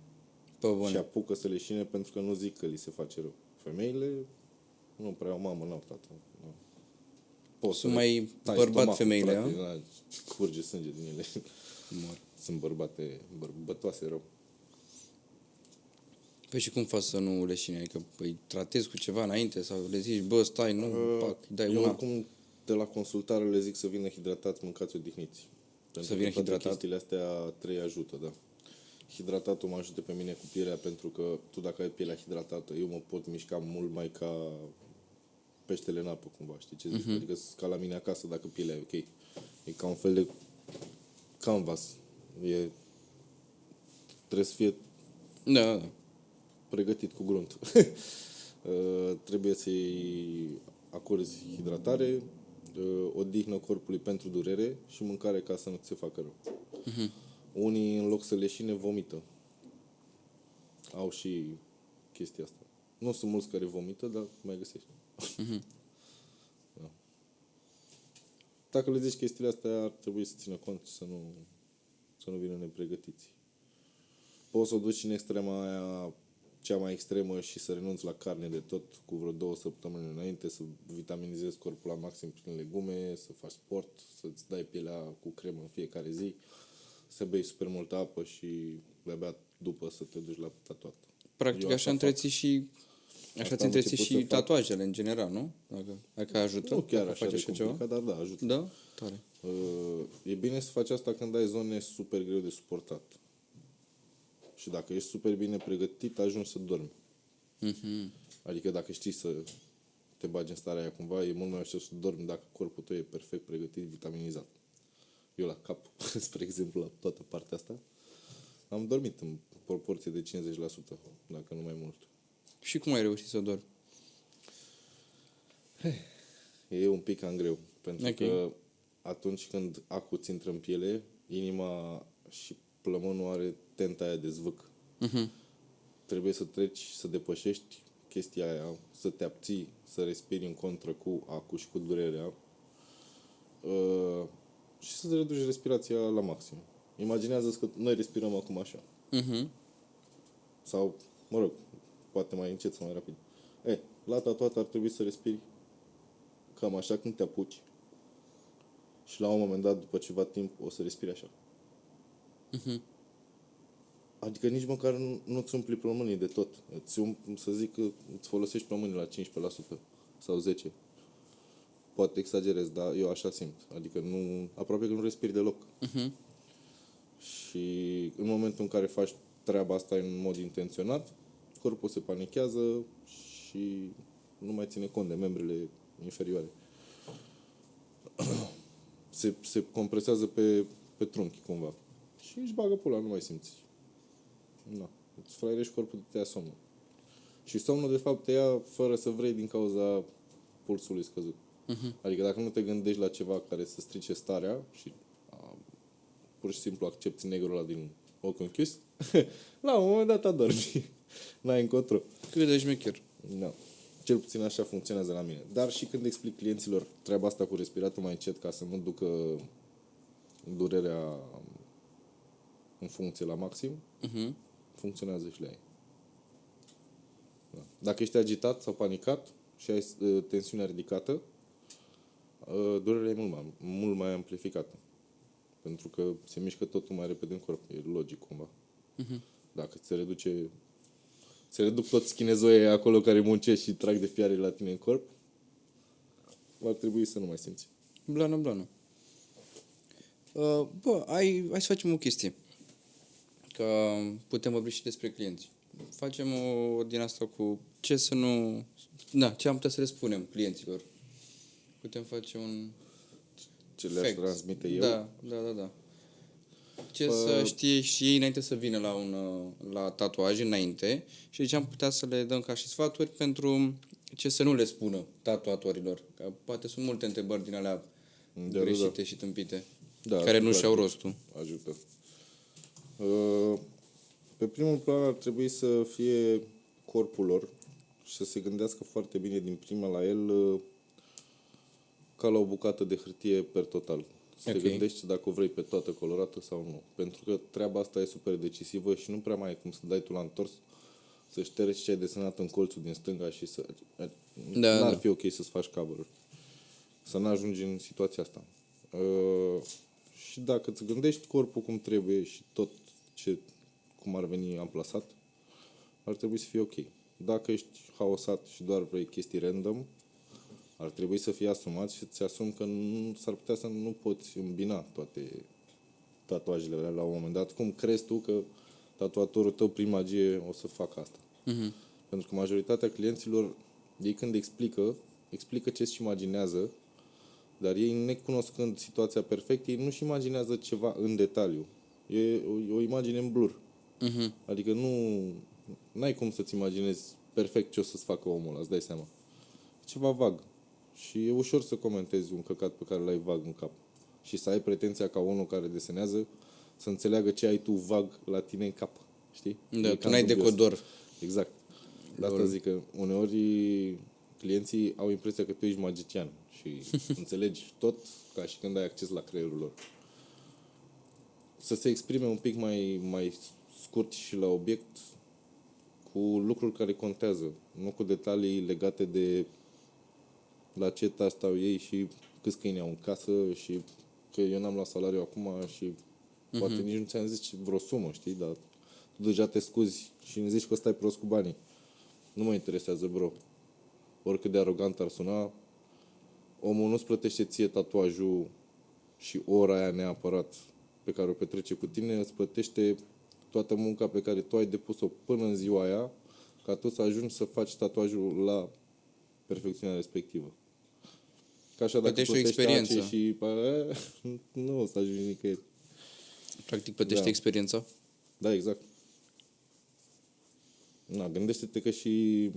Pe Și bune. apucă să leșine pentru că nu zic că li se face rău. Femeile nu prea au mamă, n-au tată. Nu. Poți Sunt să mai le tai bărbat stomacul, femeile, frate, a? da, Curge sânge din ele. Mor. Sunt bărbate, bărbătoase rău. Păi și cum faci să nu leșine? Adică îi tratezi cu ceva înainte sau le zici, bă, stai, nu, pac, dai Uh, Eu una. oricum de la consultare le zic să vină hidratați, mâncați, odihniți. Pentru vină că toate hidratat? chestiile astea trei ajută, da. Hidratatul mă ajută pe mine cu pielea pentru că tu dacă ai pielea hidratată, eu mă pot mișca mult mai ca peștele în apă cumva, știi ce zic? Mhm. Uh-huh. Adică sunt ca la mine acasă dacă pielea e ok. E ca un fel de canvas. E... Trebuie să fie Da, da, da. pregătit cu grunt. Uh, trebuie să-i acorzi hidratare, uh, odihnă corpului pentru durere și mâncare ca să nu ți se facă rău. Mhm. Unii, în loc să leșine, vomită. Au și chestia asta. Nu sunt mulți care vomită, dar mai găsești. Mhm. da. Dacă le zici chestiile astea, ar trebui să țină cont și să nu, să nu vină nepregătiți. Poți să o duci în extrema aia cea mai extremă și să renunți la carne de tot cu vreo două săptămâni înainte, să vitaminizezi corpul la maxim prin legume, să faci sport, să-ți dai pielea cu cremă în fiecare zi, să bei super multă apă și de-abia după să te duci la tatuat. Practic Eu așa așa întreții și așa Asta ți am întreții început și să fac. tatuajele în general, nu? Dacă, dacă ajută, Nu chiar dacă așa faci de așa ceva. complicat, dar da, ajută. Da? Tare. Uh, e bine să faci asta când ai zone super greu de suportat. Și dacă ești super bine pregătit, ajungi să dormi. Mhm. Adică dacă știi să te bagi în starea aia cumva, e mult mai ușor să dormi dacă corpul tău e perfect pregătit, vitaminizat. Eu la cap, spre exemplu, la toată partea asta, am dormit în proporție de 50%, dacă nu mai mult. Și cum ai reușit să dormi? E un pic cam greu, pentru Ok. că atunci când acul ți intră în piele, inima și plămânul are tenta aia de zvâc. Mhm. Trebuie să treci, să depășești chestia aia, să te abții, să respiri în contră cu acul și cu durerea uh, și să reduci respirația la maxim. Imaginează că noi respirăm acum așa. Mhm. Sau, mă rog, poate mai încet sau mai rapid. E, la tatuat ar trebui să respiri cam așa când te apuci. Și la un moment dat, după ceva timp, o să respiri așa. Mhm. Adică nici măcar nu, nu-ți umpli plămânii de tot. Îți um, să zic că îți folosești plămânii la 15% sau 10%. poate exagerez, dar eu așa simt. Adică nu, aproape că nu respiri deloc. Uh-huh. Și în momentul în care faci treaba asta în mod intenționat, corpul se panichează și nu mai ține cont de membrele inferioare. Se, se compresează pe, pe trunchi cumva. Și își bagă pula, nu mai simți. Na. Îți fraierești corpul, te ia somnul. Și somnul, de fapt, te ia fără să vrei din cauza pulsului scăzut. Uh-huh. Adică dacă nu te gândești la ceva care să strice starea și a, pur și simplu accepti negrul ăla din ochi închis, la un moment dat adormi. N-ai încotro. Cât de șmecher. Nu. Cel puțin așa funcționează la mine. Dar și când explic clienților treaba asta cu respiratul mai încet ca să nu ducă durerea în funcție la maxim, Uh-huh. funcționează și la ei. Da. Dacă ești agitat sau panicat și ai uh, tensiunea ridicată, uh, durerea e mult mai, mult mai amplificată. Pentru că se mișcă totul mai repede în corp. E logic cumva. Uh-huh. Dacă se reduce... Se reduc toți chinezoii acolo care muncesc și trag de fiare la tine în corp, ar trebui să nu mai simți. Blană, blană. Uh, bă, hai, hai să facem o chestie. Că putem vorbi și despre clienți. Facem o din asta cu ce să nu... Da, ce am putea să le spunem clienților. Putem face un... Ce le-aș fact. transmite eu? Da, da, da, da. Ce Bă- să știe și ei înainte să vină la, un, uh, la tatuaj înainte și ce am putea să le dăm ca și sfaturi pentru ce să nu le spună tatuatorilor. Că poate sunt multe întrebări din alea Da, da, greșite și tâmpite, Da, care nu clar și-au că rostul. Ajută. Uh, Pe primul plan ar trebui să fie corpul lor și să se gândească foarte bine din prima la el uh, ca la o bucată de hârtie per total. Să Ok. te gândești dacă o vrei pe toată colorată sau nu. Pentru că treaba asta e super decisivă și nu prea mai e cum să dai tu la întors să ștergi ce ai desenat în colțul din stânga și să... Da, n-ar da. fi ok să-ți faci cover Să nu ajungi în situația asta. Uh, și dacă îți gândești corpul cum trebuie și tot ce, cum ar veni amplasat, ar trebui să fie ok. Dacă ești haosat și doar vrei chestii random, ar trebui să fie asumat și să-ți asumi că nu, s-ar putea să nu poți îmbina toate tatuajele alea la un moment dat. Cum crezi tu că tatuatorul tău prin magie o să facă asta? Mhm. Pentru că majoritatea clienților, ei când explică, explică ce-și imaginează, dar ei necunoscând situația perfect, ei nu-și imaginează ceva în detaliu. E o, o imagine în blur. Mhm. Adică nu n-ai cum să-ți imaginezi perfect ce o să-ți facă omul ăla, îți dai seama. E ceva vag. Și e ușor să comentezi un căcat pe care l-ai vag în cap. Și să ai pretenția ca unul care desenează să înțeleagă ce ai tu vag la tine în cap. Știi? Da, E tu cam n-ai dubios. decodor. Exact. De asta zic că uneori clienții au impresia că tu ești magician și înțelegi tot ca și când ai acces la creierul lor. Să se exprime un pic mai, mai scurt și la obiect cu lucruri care contează, nu cu detalii legate de la ce task stau ei și câți câini au în casă și că eu n-am luat salariu acum și poate nici nu ți-am zis ce- vreo sumă, știi, dar tu deja te scuzi și îmi zici că stai prost cu banii. Nu mă interesează, bro. Oricât de arogant ar suna, omul nu-ți plătește ție tatuajul și ora aia neapărat pe care o petrece cu tine, îți plătește toată munca pe care tu ai depus-o până în ziua aia, ca tu să ajungi să faci tatuajul la perfecțiunea respectivă. Ca așa dacă Plătești o plătești experiență. ACI și pă, nu o să ajungi nicăieri. Practic plătește Da. experiența. Da, exact. Na, gândește-te că și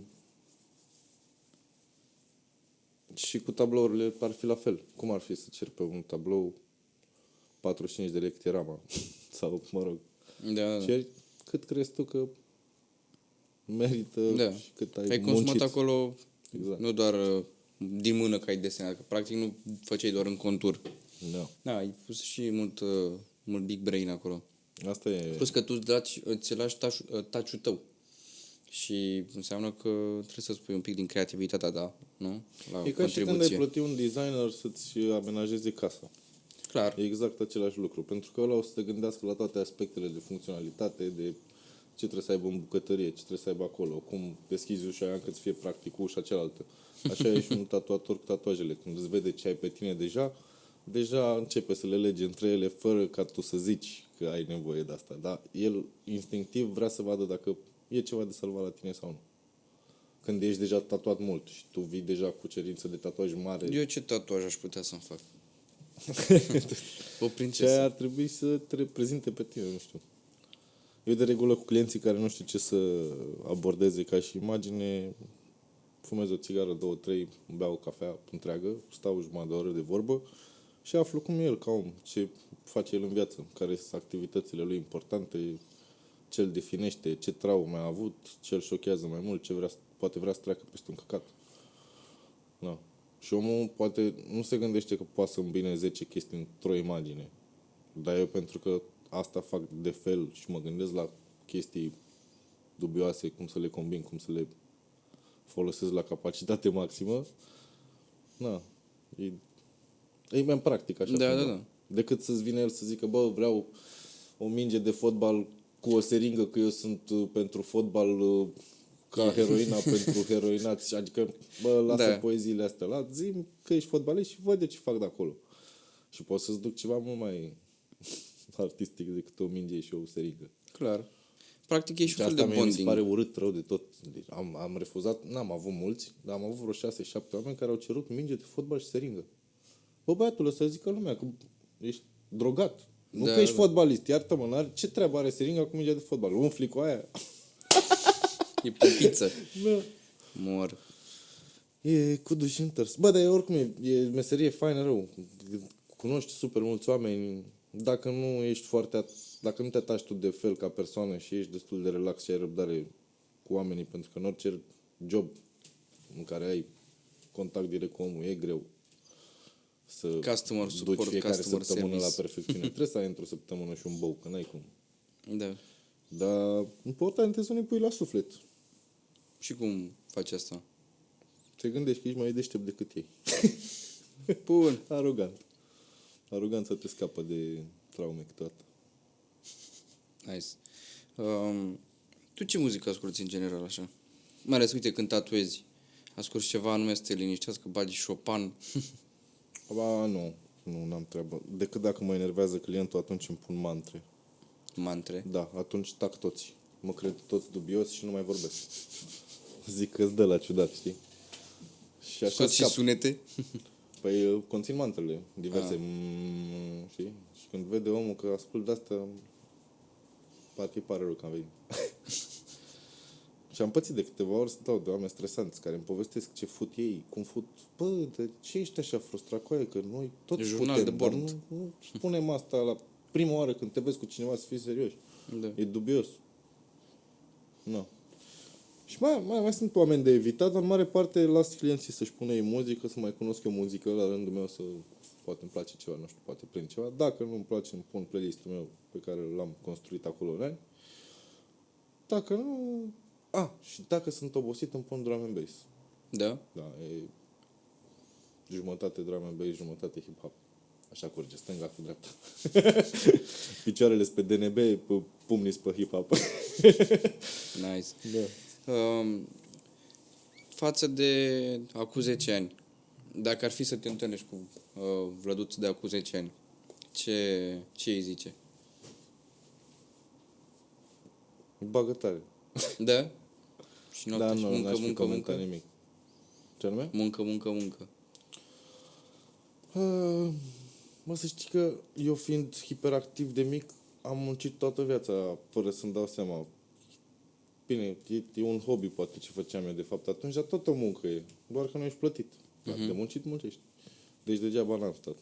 și cu tablourile ar fi la fel. Cum ar fi să cer pe un tablou 45 de lei cât era, mă? Sau, mă rog, Da, da, da. ceri cât crezi tu că merită da. și cât ai, ai consumat muncit. acolo Exact. nu doar uh, din mână că ai desenat, că practic nu făceai doar în contur. Da. Da, ai pus și mult, uh, mult big brain acolo. Asta e... Plus că tu îți lași, îți lași touch- uh, touch-ul tău. Și înseamnă că trebuie să spui un pic din creativitatea ta, nu? La E ca și când ai plăti un designer să-ți amenajeze casa. Clar. E exact același lucru, pentru că ăla o să te gândească la toate aspectele de funcționalitate, de Ce trebuie să aibă în bucătărie, ce trebuie să aibă acolo, cum deschizi ușa aia încât să fie practic cu ușa cealaltă. Așa e și un tatuator cu tatuajele. Când îți vede ce ai pe tine deja, deja începe să le lege între ele fără ca tu să zici că ai nevoie de asta. Dar el instinctiv vrea să vadă dacă e ceva de salvat la tine sau nu. Când ești deja tatuat mult și tu vii deja cu cerință de tatuaj mare, Eu ce tatuaj aș putea să-mi fac? o ce prințesă. ar trebui să te reprezinte pe tine, nu știu. Eu de regulă cu clienții care nu știu ce să abordeze ca și imagine, fumez o țigară, două, trei, îmi beau o cafea întreagă, stau jumătate de oră de vorbă și aflu cum e el ca om, ce face el în viață, care sunt activitățile lui importante, ce îl definește, ce traume a avut, ce îl șochează mai mult, ce vrea, poate vrea să treacă peste un căcat. Da. Și omul poate nu se gândește că poate să îmbine 10 chestii într-o imagine. Dar eu pentru că asta fac de fel și mă gândesc la chestii dubioase, cum să le combin, cum să le folosesc la capacitate maximă, na, e, e mai practic așa. Da, cumva. da, da. Decât să-ți vină el să zică, bă, vreau o minge de fotbal cu o seringă, că eu sunt uh, pentru fotbal uh, ca heroina pentru heroinați. Adică, bă, lasă Da. poeziile astea la zi că ești fotbalist și văd de ce fac de acolo. Și poți să-ți duc ceva mult mai artistic decât o minge și o seringă. Clar. Practic e și Și un fel asta de mie mi se bonding. pare urât rău de tot. Deci am, am refuzat, n-am avut mulți, dar am avut vreo 6-7 oameni care au cerut minge de fotbal și seringă. Bă, băiatul, o să zică lumea că ești drogat. Nu Da, că ești da. fotbalist, iartă-mă, n-are, ce treabă are seringa cu mingea de fotbal? Umfli cu aia? E popiță. Da. Mor. E cu duș întors. Bă, dar e, oricum e, e meserie faină rău. Cunoști super mulți oameni. Dacă nu ești foarte... at- Dacă nu te atași tu de fel ca persoană și ești destul de relax și ai răbdare cu oamenii, pentru că în orice job în care ai contact direct cu omul, e greu să Customer duci support, fiecare customer săptămână service. la perfecțiune. Trebuie să ai într-o săptămână și un bou, că n-ai cum. Da. Dar important e să nu-i pui la suflet. Și cum faci asta? Te gândești că ești mai deștept decât ei. Bun. Arogant. Aroganța te scapă de traume câteodată. Nice. Um, tu ce muzică asculti în general așa? Mai ales, uite, când tatuezi. Asculti ceva anume să te liniștească, bagi Chopin. Ba, nu. Nu, n-am treabă. Decât dacă mă enervează clientul, atunci îmi pun mantre. mantre. Da, atunci tac toți. Mă cred toți dubios și nu mai vorbesc. Zic că îți dă la ciudat, știi? Și așa Scoți și scap. sunete. Păi uh, conțin mantrele diverse, mm, știi? Și când vede omul că ascult de asta, parcă îi pare rău că am venit. și am pățit de câteva ori să dau de oameni stresanți care îmi povestesc ce fut ei, cum fut. Bă, de ce ești așa frustrat cu aia? Că noi toți Jurnal putem, de dar bord. nu, nu spunem asta la prima oară când te vezi cu cineva să fii serios. Da. E dubios. Nu. Și mai, mai, mai sunt oameni de evitat, dar în mare parte las clienții să-și pună ei muzică, să mai cunosc eu muzică, la rândul meu să poate îmi place ceva, nu știu, poate prind ceva. Dacă nu îmi place, îmi pun playlistul meu pe care l-am construit acolo în ani. Dacă nu... A, și dacă sunt obosit, îmi pun drum and bass. Da? Da, e jumătate drum and bass, jumătate hip-hop. Așa curge, stânga cu dreapta. Picioarele pe DNB, pe pumnii pe hip-hop. Nice. da. Um, față de acum 10 ani, dacă ar fi să te întâlnești cu uh, Vlăduț de acum 10 ani, ce, ce îi zice? Bagă tare. Da? Și noapte Da, și nu, muncă, n-aș fi muncă, comentat muncă, nimic. Ce anume? muncă, muncă, muncă. Uh, mă, să știi că eu fiind hiperactiv de mic, am muncit toată viața fără să-mi dau seama. Bine, e, e un hobby poate ce făceam eu de fapt atunci, dar tot o muncă e. Doar că nu ești plătit. Dar de muncit, muncești. Deci degeaba n-am stat.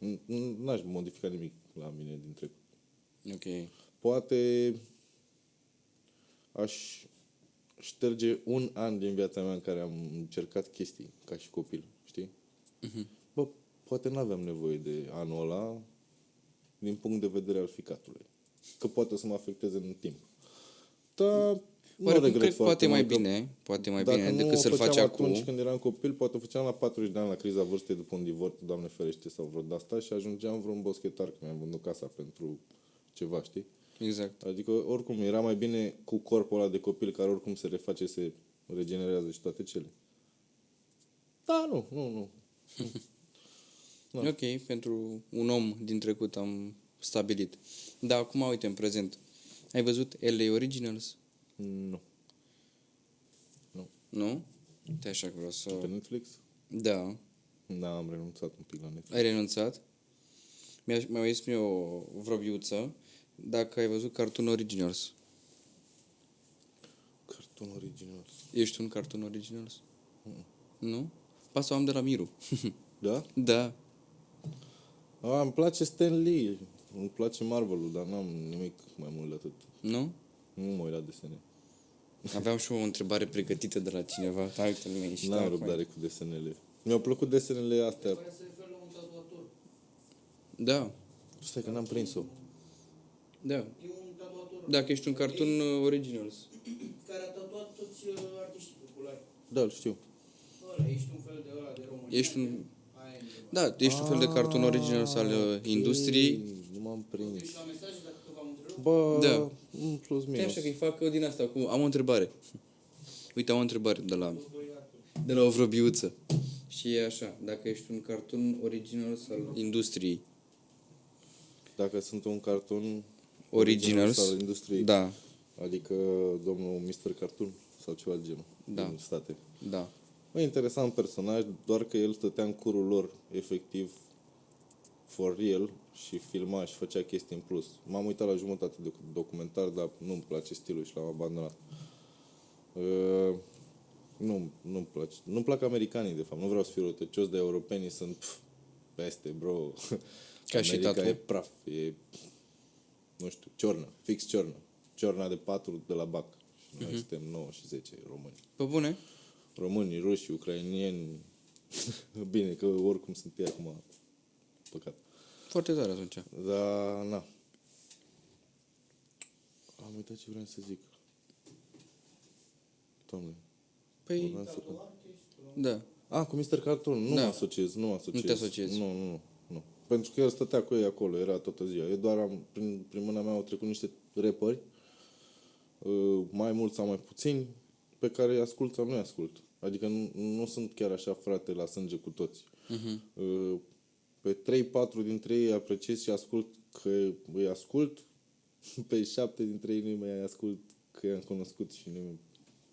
N- n- N-aș modifica nimic la mine din trecut. Ok. Poate aș șterge un an din viața mea în care am încercat chestii ca și copil, știi? Bă, poate nu aveam nevoie de anul ăla din punct de vedere al ficatului. Că poate să mă afecteze în timp. Dar nu Oarecum regret cred că foarte poate mai mult că bine, poate mai dacă bine nu decât o să-l faci făceam atunci acum. când eram copil, poate o făceam la 40 de ani la criza vârstei după un divorț, Doamne ferește, sau vreo de asta și ajungeam vreun boschetar, că mi-am vândut casa pentru ceva, știi? exact. Adică, oricum, era mai bine cu corpul ăla de copil care oricum se reface, se regenerează și toate cele. Da, nu, nu, nu. Da. Ok, pentru un om din trecut am stabilit. Dar acum, uite, în prezent, ai văzut LA Originals? Nu. Nu. Nu? Te așa că vreau să... Pe Netflix? Da. Da, am renunțat un pic la Netflix. Ai renunțat? Mi-a, mi-a zis mie o vrăbiuță dacă ai văzut Cartoon Originals. Cartoon original. Ești un Cartoon Originals? Nu? Asta o am de la Miru. Da? da. A, îmi place Stan Lee. Îmi place Marvel-ul, dar n-am nimic mai mult de atât. Nu? Nu mă uit la desene. Aveam și o întrebare pregătită de la cineva. Hai, uite, nu mi-ai ieșit N-am acum. răbdare cu desenele. Mi-au plăcut desenele astea. Pare să se referă la un tatuator. Da. Stai că n-am prins-o. Da. E un tatuator Dacă ești un Cartoon uh, Originals. care a tatuat toți uh, artiștii populari. Da, îl știu. Ăla, ești un fel de ăla de România. Ești un... Aia e întrebarea. Da, ești un fel de Cartoon Originals al uh, Ok, industriei. Nu m-am prins. Ești la mesaje dacă v-am întrerupt. Bă, Da. în plus Stai minus. așa că-i fac din asta cu... Am o întrebare. Uite, am o întrebare de la, Voi iată. de la o vrăbiuță. Și e așa, dacă ești un cartoon original al industriei. Dacă sunt un carton Originals. al industriei. Da, Adică domnul Mr. Cartoon sau ceva de genul. Da. Din state. da. Mă, interesant personaj, doar că el stătea în curul lor, efectiv, for real, și filma și făcea chestii în plus. M-am uitat la jumătate de documentar, dar nu-mi place stilul și l-am abandonat. Uh, nu, nu-mi place. Nu-mi plac americanii, de fapt. Nu vreau să fiu rătăcios, de europenii sunt pf, peste, bro. Ca și America tatu. e praf, e, nu știu, ciornă, fix ciornă. Ciorna de patru de la BAC. Și noi suntem 9 și 10 români Pe bune? români, ruși, ucrainieni, bine, că oricum sunt ei acum, păcat. Foarte tare atunci. Dar, na. Am uitat ce vreau să zic. Doamne. Păi, vorbeam să- da. A, cu Mr. Cartoon, nu Da. mă asociez, nu mă asociez. Nu te asociezi. Nu, nu, nu, nu. Pentru că el stătea cu ei acolo, era toată ziua. Eu doar am, prin, prin mâna mea au trecut niște rapperi, uh, mai mulți sau mai puțini, pe care îi ascult sau nu îi ascult. Adică nu, nu sunt chiar așa frate la sânge cu toți. Uh, pe 3-4 dintre ei apreciez și ascult că îi ascult, pe 7 dintre ei nu mai ascult că i-am cunoscut și nu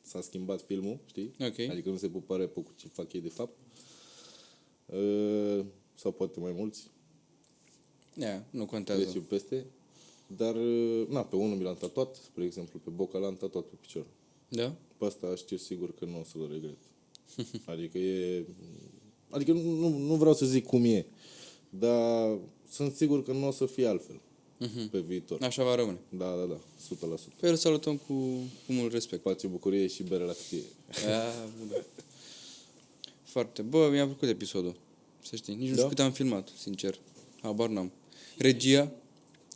s-a schimbat filmul, știi? Ok. Adică nu se pupă repă cu ce fac ei de fapt. Uh, sau poate mai mulți, Da, nu trece contează. peste. Dar, uh, na, pe unul mi l-am tatuat, spre exemplu, pe boca l-am tatuat pe picior. Da? Pe asta știu sigur că nu o să-l regret. Adică e... Adică nu, nu, nu vreau să zic cum e, dar sunt sigur că nu o să fie altfel pe viitor. Așa va rămâne. Da, da, da, 100%. Păi îl salutăm cu, cu mult respect. Pace, bucurie și bere la cutie. A, bun. Foarte. Bă, mi-a plăcut episodul. Să știi. Nici nu știu Da? cât am filmat, sincer. Habar n-am. Regia?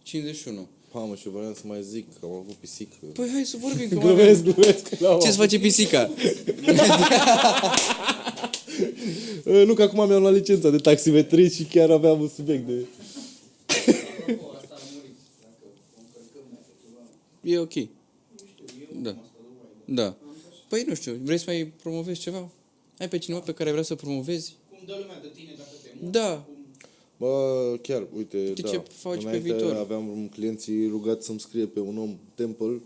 51. Mamă, și eu vreau să mai zic că am avut pisică. Păi hai să vorbim că mai Glumesc, avem- glumesc. la Ce-ți face pisica? Uh, Nu, că acum mi-am luat licența de taximetrist și chiar aveam un subiect de... Apropo, asta a murit. Dacă o încărcăm, dacă ceva. E ok. Nu știu, eu Da. am asta de oaie. Da. Păi nu știu, vrei să mai promovezi ceva? Ai pe cineva pe care vrea să promovezi? Cum dă lumea de tine dacă te muți? Da. Cum... Bă, chiar, uite, Uite da. ce faci pe Înainte viitor. aveam un clienții rugat să-mi scrie pe un om Temple.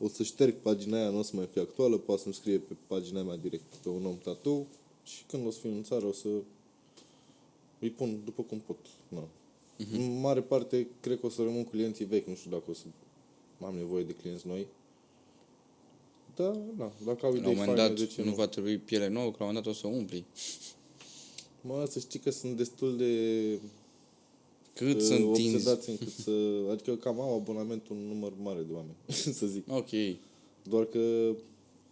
O să șterg pagina aia, nu o să mai fie actuală, poate să-mi scrie pe pagina mea direct pe un om tatou și când o să fiu în țară o să îi pun după cum pot. Na. Mhm. În mare parte, cred că o să rămân cu clienții vechi, nu știu dacă o să am nevoie de clienți noi. Da, da, dacă au La un idei moment faine, dat de ce nu nu? va trebui piele nouă, că la un moment dat o să o umpli. Mă, să știi că sunt destul de Cât uh, sunt tinzi. obsedați încât să... Adică cam au abonament un număr mare de oameni, să zic. Ok. Doar că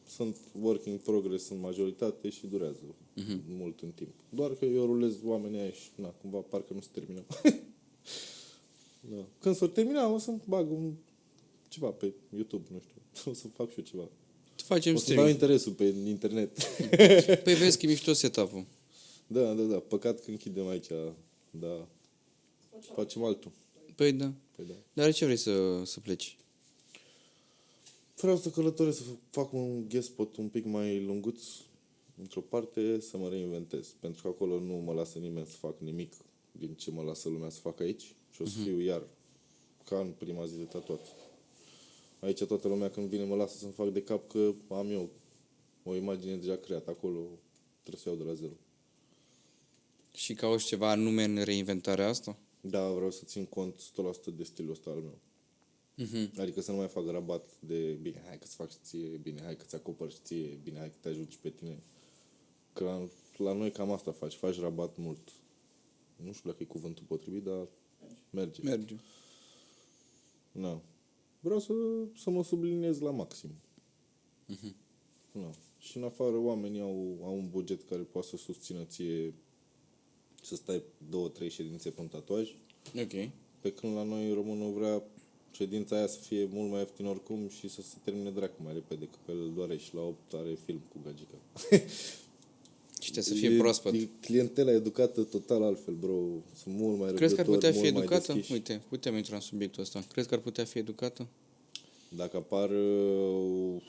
sunt work in progress în majoritate și durează Mhm. mult în timp. Doar că eu rulez oamenii aia și, na, cumva parcă nu se termină. da. Când s-o termina, o să bag un ceva pe YouTube, nu știu. O să fac și eu ceva. Facem o să dau streaming. interesul pe internet. Păi vezi că e mișto setup-ul. da, da, da. Păcat că închidem aici. Da. Facem altul. Păi da. Păi da. Dar de ce vrei să, să pleci? Vreau să călătoresc, să fac un guest spot un pic mai lunguț într-o parte, să mă reinventez. Pentru că acolo nu mă lasă nimeni să fac nimic din ce mă lasă lumea să fac aici și o să fiu iar ca în prima zi de tatuat. Aici toată lumea când vine mă lasă să-mi fac de cap că am eu o imagine deja creată acolo, trebuie să iau de la zero. Și cauți ceva anume în reinventarea asta? Da, vreau să țin cont 100% de stilul ăsta al meu. Mhm. Adică să nu mai fac rabat de bine, hai că-ți fac și ție, bine, hai că-ți acopăr și ție, bine, hai că te ajut și pe tine. Că la, la noi cam asta faci, faci rabat mult. Nu știu dacă e cuvântul potrivit, dar merge. Merge. Na. Vreau să, să mă subliniez la maxim. Mhm. Na. Și în afară oamenii au, au un buget care poate să susțină ție să stai două, trei ședințe pe un tatuaj. Ok. Pe când la noi românul vrea ședința aia să fie mult mai ieftin oricum și să se termine dracu mai repede, că pe el doare și la 8 are film cu gagica. Și trebuie să fie E- proaspăt. E clientela educată total altfel, bro. Sunt mult mai Crezi că ar răbdători, putea fi mult mai educată? deschiși. Uite, putem intra în subiectul ăsta. Crezi că ar putea fi educată? Dacă apar uh,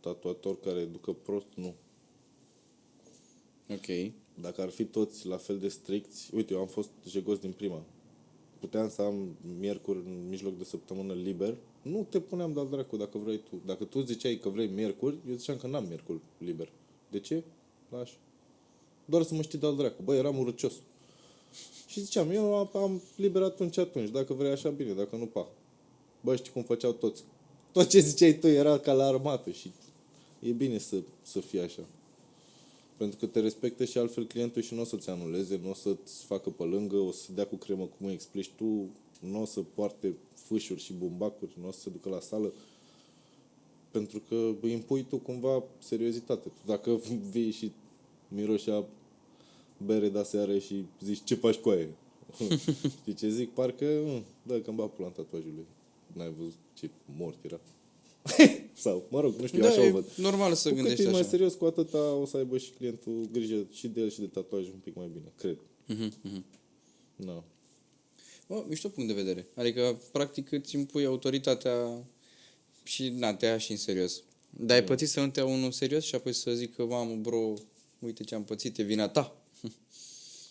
tatuatori care educă prost, nu. Ok. Dacă ar fi toți la fel de stricți, uite, eu am fost jegos din prima. Puteam să am miercuri în mijloc de săptămână liber. Nu te puneam de dracu dacă vrei tu. Dacă tu ziceai că vrei miercuri, eu ziceam că n-am miercuri liber. De ce? Lași. Doar să mă știi de dracu. Băi, eram urăcios. Și ziceam, eu am, am liber atunci atunci. Dacă vrei așa, bine. Dacă nu, pa. Bă, știi cum făceau toți. Tot ce ziceai tu era ca la armată și e bine să, să fie așa. Pentru că te respectă și altfel clientul și nu o să-ți anuleze, nu o să-ți facă pe lângă, o să dea cu cremă cum îi explici tu, nu o să poarte fâșuri și bumbacuri, nu o să se ducă la sală. Pentru că îi impui tu cumva seriozitate. Tu dacă vii și miroșea bere de seară și zici ce faci cu aia? Știi ce zic? Parcă, "Mm, dă că-mi bag pula în tatuajul lui. N-ai văzut ce mort era. Sau, mă rog, nu știu, da, așa o e văd. normal să Cu cât gândești e mai așa. serios, cu atâta o să aibă și clientul grijă și de el și de tatuaj un pic mai bine, cred. Mhm, mhm. No. Bă, mișto punct de vedere. Adică, practic, îți impui autoritatea și, na, te ia și în serios. Dar ai pățit să nu te ia unul serios și apoi să zic că, mamă, bro, uite ce am pățit, e vina ta.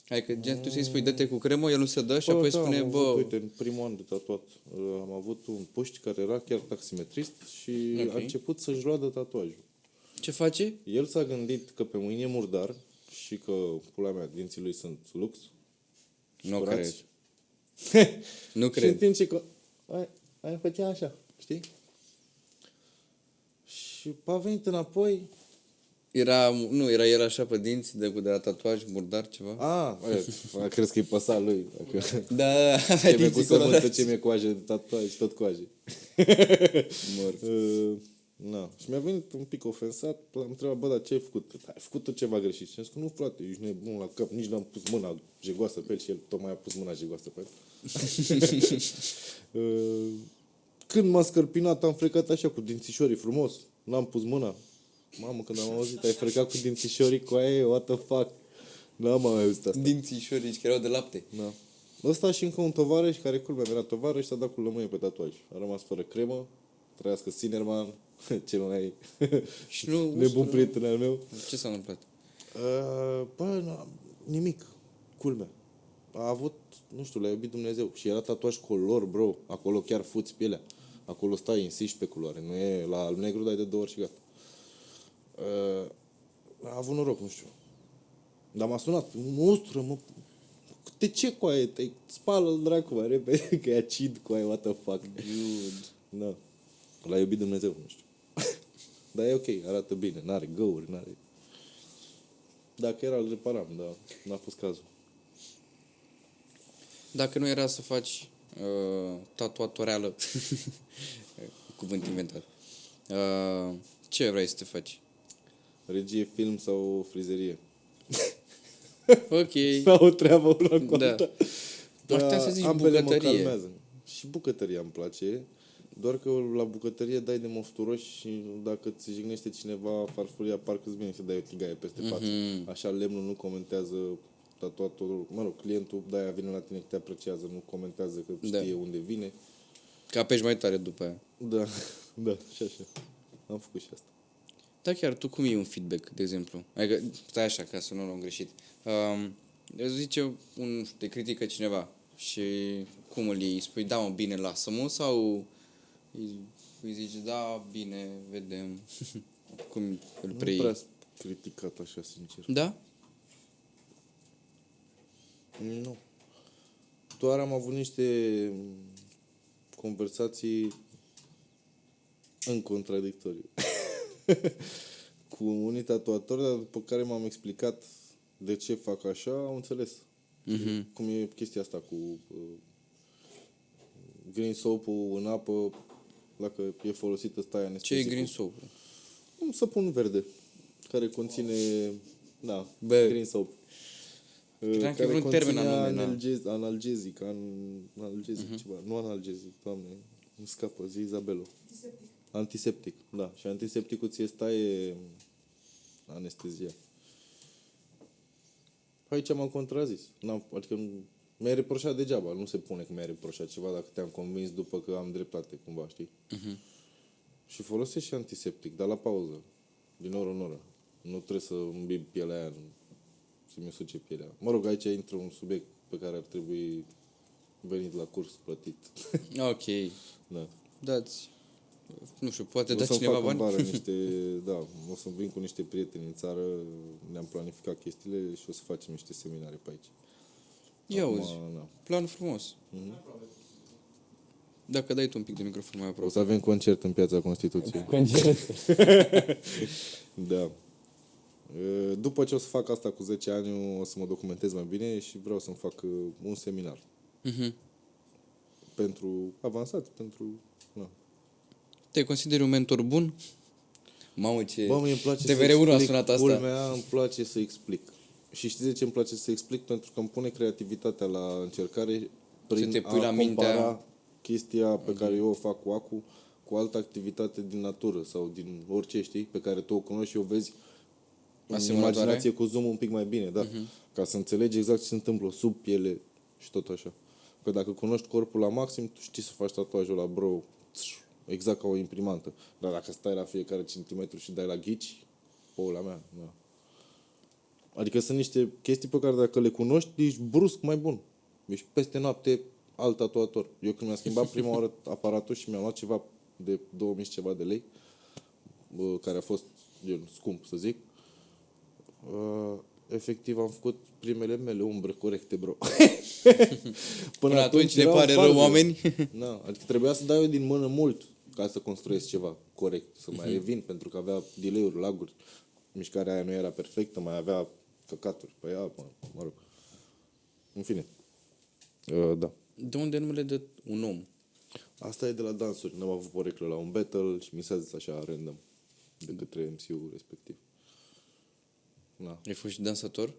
Adică, gen, tu să-i spui, dă-te cu cremă, el nu se dă și apoi da, spune, am bă, avut, uite, în primul an de tatuat uh, am avut un puști care era chiar taximetrist și Ok. a început să-și roadă tatuajul. ce face? El s-a gândit că pe mâini e murdar și că, pula mea, dinții lui sunt lux. Nu curați. cred. Nu Și în cred. timp ce că... Aia, aia făcea așa, știi? Și a venit înapoi, Era, nu, era el așa pe dinți, de, de la tatuaj, murdar, ceva. A, aia, crezi că e păsa lui. Dacă... Da, Ce mi-e cu dinții sămânță, colorați. ce mi-e coajă de tatuaj, tot coaje. Mor. Uh, na. Și mi-a venit un pic ofensat, l-am întrebat, bă, dar ce ai făcut? Ai făcut tu ceva greșit? Și am zis că nu, frate, ești nebun la cap, nici n-am pus mâna jegoasă pe el și el tocmai a pus mâna jegoasă pe el. Uh, Când m-a scărpinat, am frecat așa cu dințișorii frumos, n-am pus mâna. Mamă, când am auzit, ai frecat cu dințișorii cu aia, what the fuck? N-am mai auzit asta. Dințișorici, care erau de lapte. Da. Ăsta și încă un tovarăș care culmea era tovarăș și a dat cu lămâie pe tatuaj. A rămas fără cremă, trăiască Sinerman, cel mai Și nu nebun ustură. prieten al meu. Ce s-a întâmplat? Uh, bă, n- nimic. Culmea. A avut, nu știu, l-a iubit Dumnezeu. Și era tatuaj color, bro. Acolo chiar fuți pielea. Acolo stai, insisti pe culoare. Nu e la alb-negru, dai de două ori și gata. Uh, a avut noroc, nu știu. Dar m-a sunat. Monstră, mă. De ce cu aia? Te spală-l dracu mai repede, că e acid cu aia, what the fuck. Dude. Da. L-a iubit Dumnezeu, nu știu. dar e ok, arată bine, n-are găuri, n-are... Dacă era, îl reparam, dar n-a fost cazul. Dacă nu era să faci uh, tatuatoreală, cuvânt inventat, uh, ce vrei să te faci? Regie, film sau frizerie. Ok. Sau o treabă una cu Da. alta. Ar putea să zici ambele bucătărie. mă calmează. Și bucătăria îmi place. Doar că la bucătărie dai de mofturoși și dacă ți jignește cineva farfuria, parcă îți vine să dai o tigaie peste față. Mhm. Așa lemnul nu comentează tatuatorul, mă rog, clientul de-aia vine la tine că te apreciază, nu comentează că Da. știe unde vine. Ca pești mai tare după aia. Da, da, și așa. Am făcut și asta. Da, chiar tu cum iei un feedback, de exemplu? Adică, stai așa, ca să nu luăm greșit. Um, îți zice, un, nu știu, te critică cineva și cum îl iei? Îi Spui, da, mă, bine, lasă-mă sau îi, îi zici, da, bine, vedem. cum îl Nu preiei? prea sunt criticat așa, sincer. Da? Nu. Doar am avut niște conversații în contradictoriu. cu unii tatuatori, dar după care m-am explicat de ce fac așa, au înțeles. Mhm. Cum e chestia asta cu uh, green soap-ul în apă, dacă e folosită stai Ce e anestezicul. green soap? Un săpun verde care conține, da, Bă. green soap. Credeam că e vreun termen anume, da. Mhm. analgez, analgezic, an, analgezic uh-huh. ceva, nu analgezic, doamne, îmi scapă, zi Izabelo. Antiseptic. Antiseptic, da. Și antisepticul ție staie anestezia. Aici m-am contrazis. N-am, adică nu, mi-ai reproșat degeaba, nu se pune că mi-ai reproșat ceva dacă te-am convins după că am dreptate, cumva, știi? Mhm. Și folosesc și antiseptic, dar la pauză, din oră în oră. Nu trebuie să îmbib pielea aia, nu- să-mi usuce pielea. Mă rog, aici intră un subiect pe care ar trebui venit la curs plătit. Ok. da. Dați, nu știu, poate o da să-mi cineva fac în bani? vară niște, da, o să vin cu niște prieteni în țară, ne-am planificat chestiile și o să facem niște seminare pe aici. Ia Acum, uzi, da. plan frumos. Dacă dai tu un pic de microfon mai O aproape. să avem concert în Piața Constituției. Concert. Da. E, După ce o să fac asta cu 10 ani, o să mă documentez mai bine și vreau să-mi fac uh, un seminar. Mhm. Pentru avansați, pentru... Na. Te consideri un mentor bun? Mamă, ce... Bă, mie îmi place să TVR1 a explic, sunat asta. Culmea, îmi place să explic. Și știți de ce îmi place să explic? Pentru că îmi pune creativitatea la încercare prin te pui a la mintea- compara chestia pe care eu o fac cu acu cu altă activitate din natură sau din orice, știi, pe care tu o cunoști și o vezi în Asemănătoare? imaginație cu zoom un pic mai bine, da. Mhm. Ca să înțelegi exact ce se întâmplă sub piele și tot așa. Că dacă cunoști corpul la maxim, tu știi să faci tatuajul la bro, exact ca o imprimantă. Dar dacă stai la fiecare centimetru și dai la ghici, pula mea, da. Adică sunt niște chestii pe care dacă le cunoști, ești brusc mai bun. Ești peste noapte alt tatuator. Eu când mi-am schimbat prima oară aparatul și mi-am luat ceva de 2000 și ceva de lei, bă, care a fost gen, scump, să zic, uh, efectiv am făcut primele mele umbre corecte, bro. Până atunci ne erau pare rău, farde. oameni. Da, adică trebuia să dau eu din mână mult ca să construiesc ceva corect, să Mhm. mai revin, pentru că avea delay-uri, laguri. Mișcarea aia nu era perfectă, mai avea căcaturi pe ea, mă, mă rog. În fine. Uh, da. De unde numele de un om? Asta e de la dansuri. N-am avut poreclă la un battle și mi s-a zis așa random de către MC-ul respectiv. Da. Ai fost și dansator?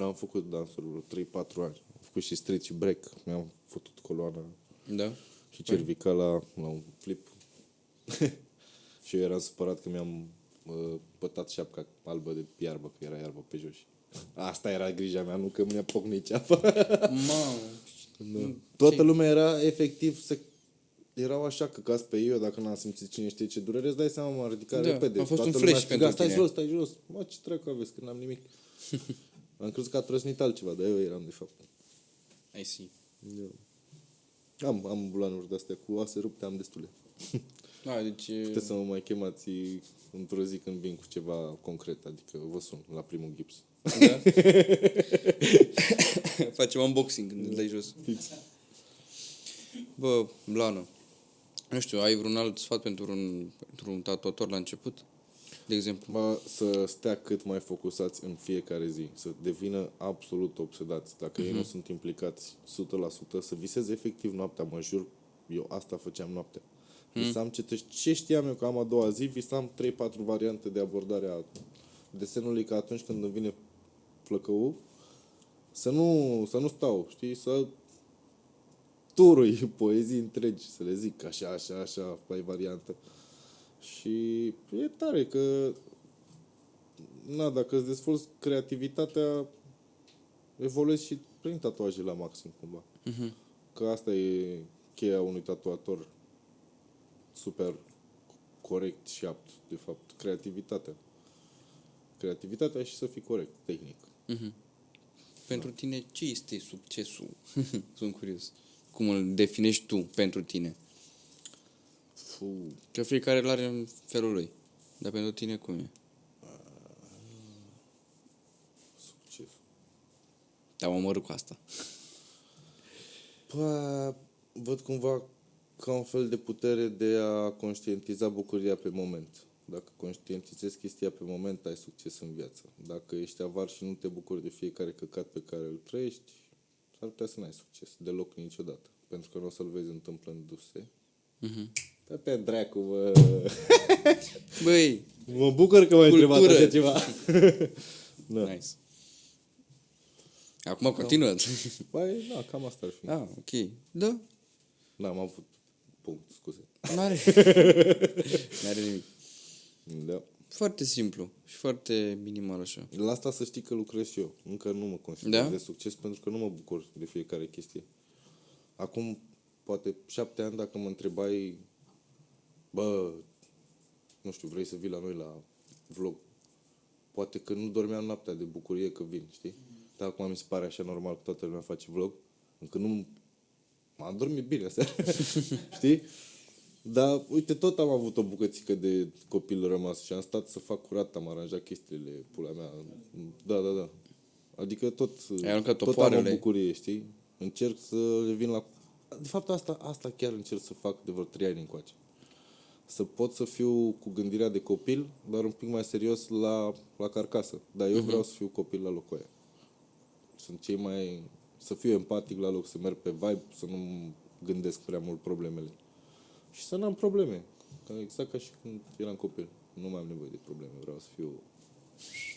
Am făcut dansuri vreo 3-4 ani. Am făcut și street și break. Mi-am făcut coloana Da. și cervicala la un flip. și eu eram supărat că mi-am uh, pătat șapca albă de iarbă, că era iarbă pe jos. Asta era grija mea, nu că mi-a pocnit ceapa. Mamă. Da. Toată lumea era efectiv să erau așa căcați pe eu dacă n-am simțit cine știe ce durere, îți dai seama, m-am ridicat Da, repede. a fost Toată un lumea flash striga, pentru stai tine." jos, stai jos. Mă, ce dracu aveți, că n-am nimic. am crezut că a trăsnit altceva, dar eu eram de fapt. I see. Eu. Am, am bulanuri de-astea cu oase rupte, am destule. Da, deci... e- Puteți să mă mai chemați într-o zi când vin cu ceva concret, adică vă sun la primul gips. Da? Facem unboxing când îl dai jos. Fix. Bă, Blană, nu știu, ai vreun alt sfat pentru un, pentru un tatuator la început? De exemplu? Bă, să stea cât mai focusați în fiecare zi, să devină absolut obsedați. Dacă ei nu sunt implicați 100%, să viseze efectiv noaptea, mă jur, eu asta făceam noaptea. Visam ce, ce știam eu că am a doua zi, visam 3-4 variante de abordare a desenului, că atunci când îmi vine flăcăul, să nu, să nu stau, știi, să turui poezii întregi, să le zic așa, așa, așa, mai variantă. Și e tare că na, dacă îți dezvolți creativitatea, evoluezi și prin tatuaje la maxim cumva. Mhm. Că asta e cheia unui tatuator super corect și apt, de fapt, creativitatea. Creativitatea și să fii corect, tehnic. Mhm. Pentru tine, ce este succesul? Sunt curios. Cum îl definești tu pentru tine? Fu, Că fiecare îl are în felul lui. Dar pentru tine cum e? succes. Te-am omorât cu asta. Pă, văd cumva ca un fel de putere de a conștientiza bucuria pe moment. Dacă conștientizezi chestia pe moment, ai succes în viață. Dacă ești avar și nu te bucuri de fiecare căcat pe care îl trăiești, s-ar putea să n-ai succes deloc niciodată. Pentru că nu o să-l vezi întâmplându-se. Mhm. Da pe dracu, bă. Băi, Mă bucur că m-ai întrebat Cultură. așa ceva. da. nice. Acum continuă. Păi, da, cam asta ar fi. ah, ok. Da, N-am avut punct, scuze. n-are. n-are nimic. Da. Foarte simplu și foarte minimal așa. La asta să știi că lucrez și eu. Încă nu mă consider Da? de succes pentru că nu mă bucur de fiecare chestie. Acum, poate șapte ani, dacă mă întrebai, bă, nu știu, vrei să vii la noi la vlog? Poate că nu dormeam noaptea de bucurie că vin, știi? Dar acum mi se pare așa normal că toată lumea face vlog. Încă nu m-am dormit bine seara. știi? Dar, uite, tot am avut o bucățică de copil rămas și am stat să fac curat, am aranjat chestiile, pula mea. Da, da, da. Adică tot, Ai aruncat tot am o topoarele. bucurie, știi? Încerc să revin la... De fapt, asta, asta chiar încerc să fac de vreo trei ani încoace. Să pot să fiu cu gândirea de copil, dar un pic mai serios la, la carcasă. Dar eu vreau să fiu copil la locul ăia. Sunt cei mai... Să fiu empatic la loc, să merg pe vibe, să nu gândesc prea mult problemele. Și să n-am probleme. Că exact ca și când eram copil. Nu mai am nevoie de probleme. Vreau să fiu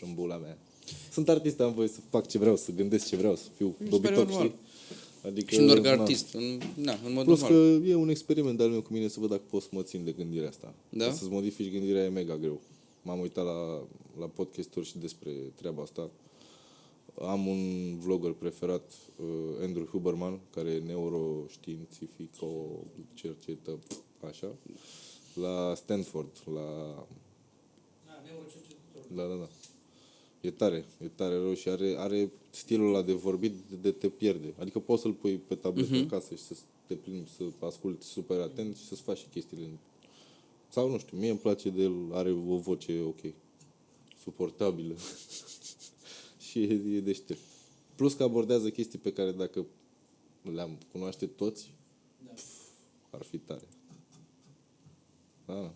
în bula mea. Sunt artist, am voie să fac ce vreau, să gândesc ce vreau, să fiu Mi se dobitoc, pare normal. știi? Adică, Și nu doar ca na. artist. În, na, în mod Plus normal. că e un experiment al meu cu mine să văd dacă pot să mă țin de gândirea asta. Da? Că Să-ți modifici gândirea e mega greu. M-am uitat la, la podcasturi și despre treaba asta. Am un vlogger preferat, uh, Andrew Huberman, care e neuroștiințifico, cercetă, așa, la Stanford, la Da, neurocercetător. da, da, da. E tare, e tare rău și are, are stilul ăla de vorbit de, de te pierde. Adică poți să-l pui pe tabletă uh-huh. acasă și să te plimbi, să asculti super atent și să-ți faci și chestiile. Sau nu știu, mie îmi place de el, are o voce ok, suportabilă și e, e deștept. Plus că abordează chestii pe care dacă le-am cunoaște toți, Da. ar fi tare. Da, da.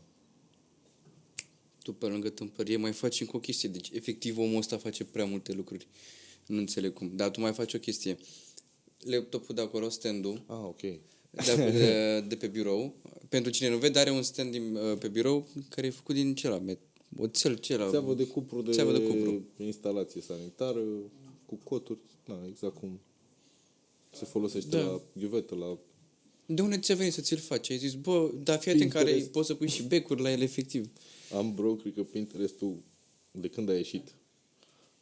Tu pe lângă tâmpărie mai faci încă o chestie. Deci, efectiv, omul ăsta face prea multe lucruri. Nu înțeleg cum. Dar tu mai faci o chestie. Laptopul de acolo, stand-ul, Ah, ok. de, de, de pe birou. Pentru cine nu vede, are un stand din, uh, pe birou care e făcut din cela, met- oțel, cela. Țeavă de cupru de, Țeavă de cupru. instalație sanitară, cu coturi, da, exact cum se folosește Da. la ghiuvetă, la... De unde ți-a venit să ți-l faci? Ai zis, bă, dar fii atent care Pinterest. poți să pui și becuri la el efectiv. Am bro, cred că Pinterest-ul, de când a ieșit,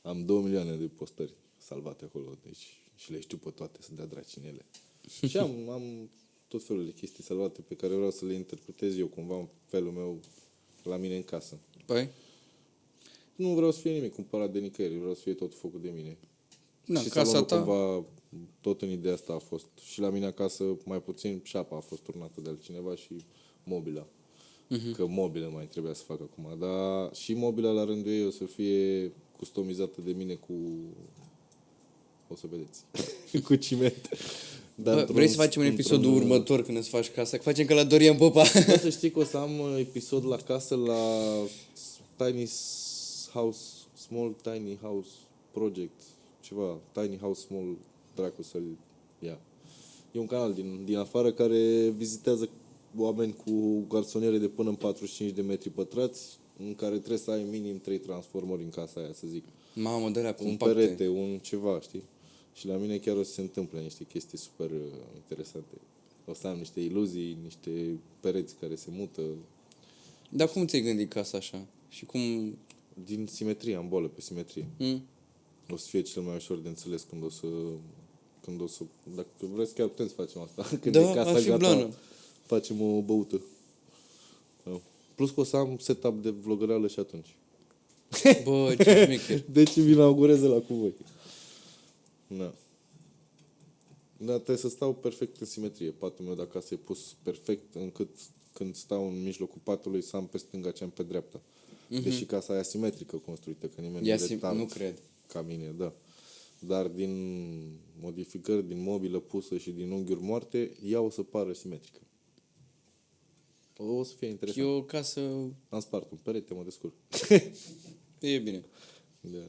am 2 milioane de postări salvate acolo, deci și le știu pe toate să dea draci în ele. și am, am tot felul de chestii salvate pe care vreau să le interpretez eu cumva în felul meu la mine în casă. Păi? Nu vreau să fie nimic cumpărat de nicăieri, vreau să fie tot făcut de mine. Da, și casa salonul ta... cumva, tot în ideea asta a fost. Și la mine acasă, mai puțin, șapa a fost turnată de altcineva și mobila. Mhm. Că mobilă mai trebuia să fac acum. Dar și mobila la rândul ei o să fie customizată de mine cu... O să vedeți. cu ciment. Dar Bă, într-un- vrei să facem un episod într-un- următor când îți faci casa? Că facem ca la Dorian Popa. Bă, să știi că o să am uh, episod la casă la Tiny S- House, Small Tiny House Project, ceva, Tiny House Small, dracu să-l ia. E un canal din, din afară care vizitează oameni cu garsoniere de până în 45 de metri pătrați, în care trebuie să ai minim 3 transformări în casa aia, să zic. Mamă, dă-le Un compacte. perete, un ceva, știi? Și la mine chiar o să se întâmple niște chestii super uh, interesante. O să am niște iluzii, niște pereți care se mută, Dar cum ți-ai gândit casa așa? Și cum... Din simetrie, am bolă pe simetrie. Hmm? o să fie cel mai ușor de înțeles când o să... Când o să... Dacă vreți, chiar putem să facem asta. Când Da, e casa ar fi gata, blană. facem o băută. Da. Plus că o să am setup de vlogăreală și atunci. Bă, ce șmecher. Deci îmi inaugurez la cu voi. Da. Da, trebuie să stau perfect în simetrie. Patul meu de acasă e pus perfect încât când stau în mijlocul patului să am pe stânga ce am pe dreapta. Deși casa e asimetrică construită, că nimeni E nu, asim- rectangt nu cred. ca mine, da. Dar din modificări, din mobilă pusă și din unghiuri moarte, ea o să pară simetrică. O să fie interesant. E o casă... Am spart un perete, mă descurc. E bine. da.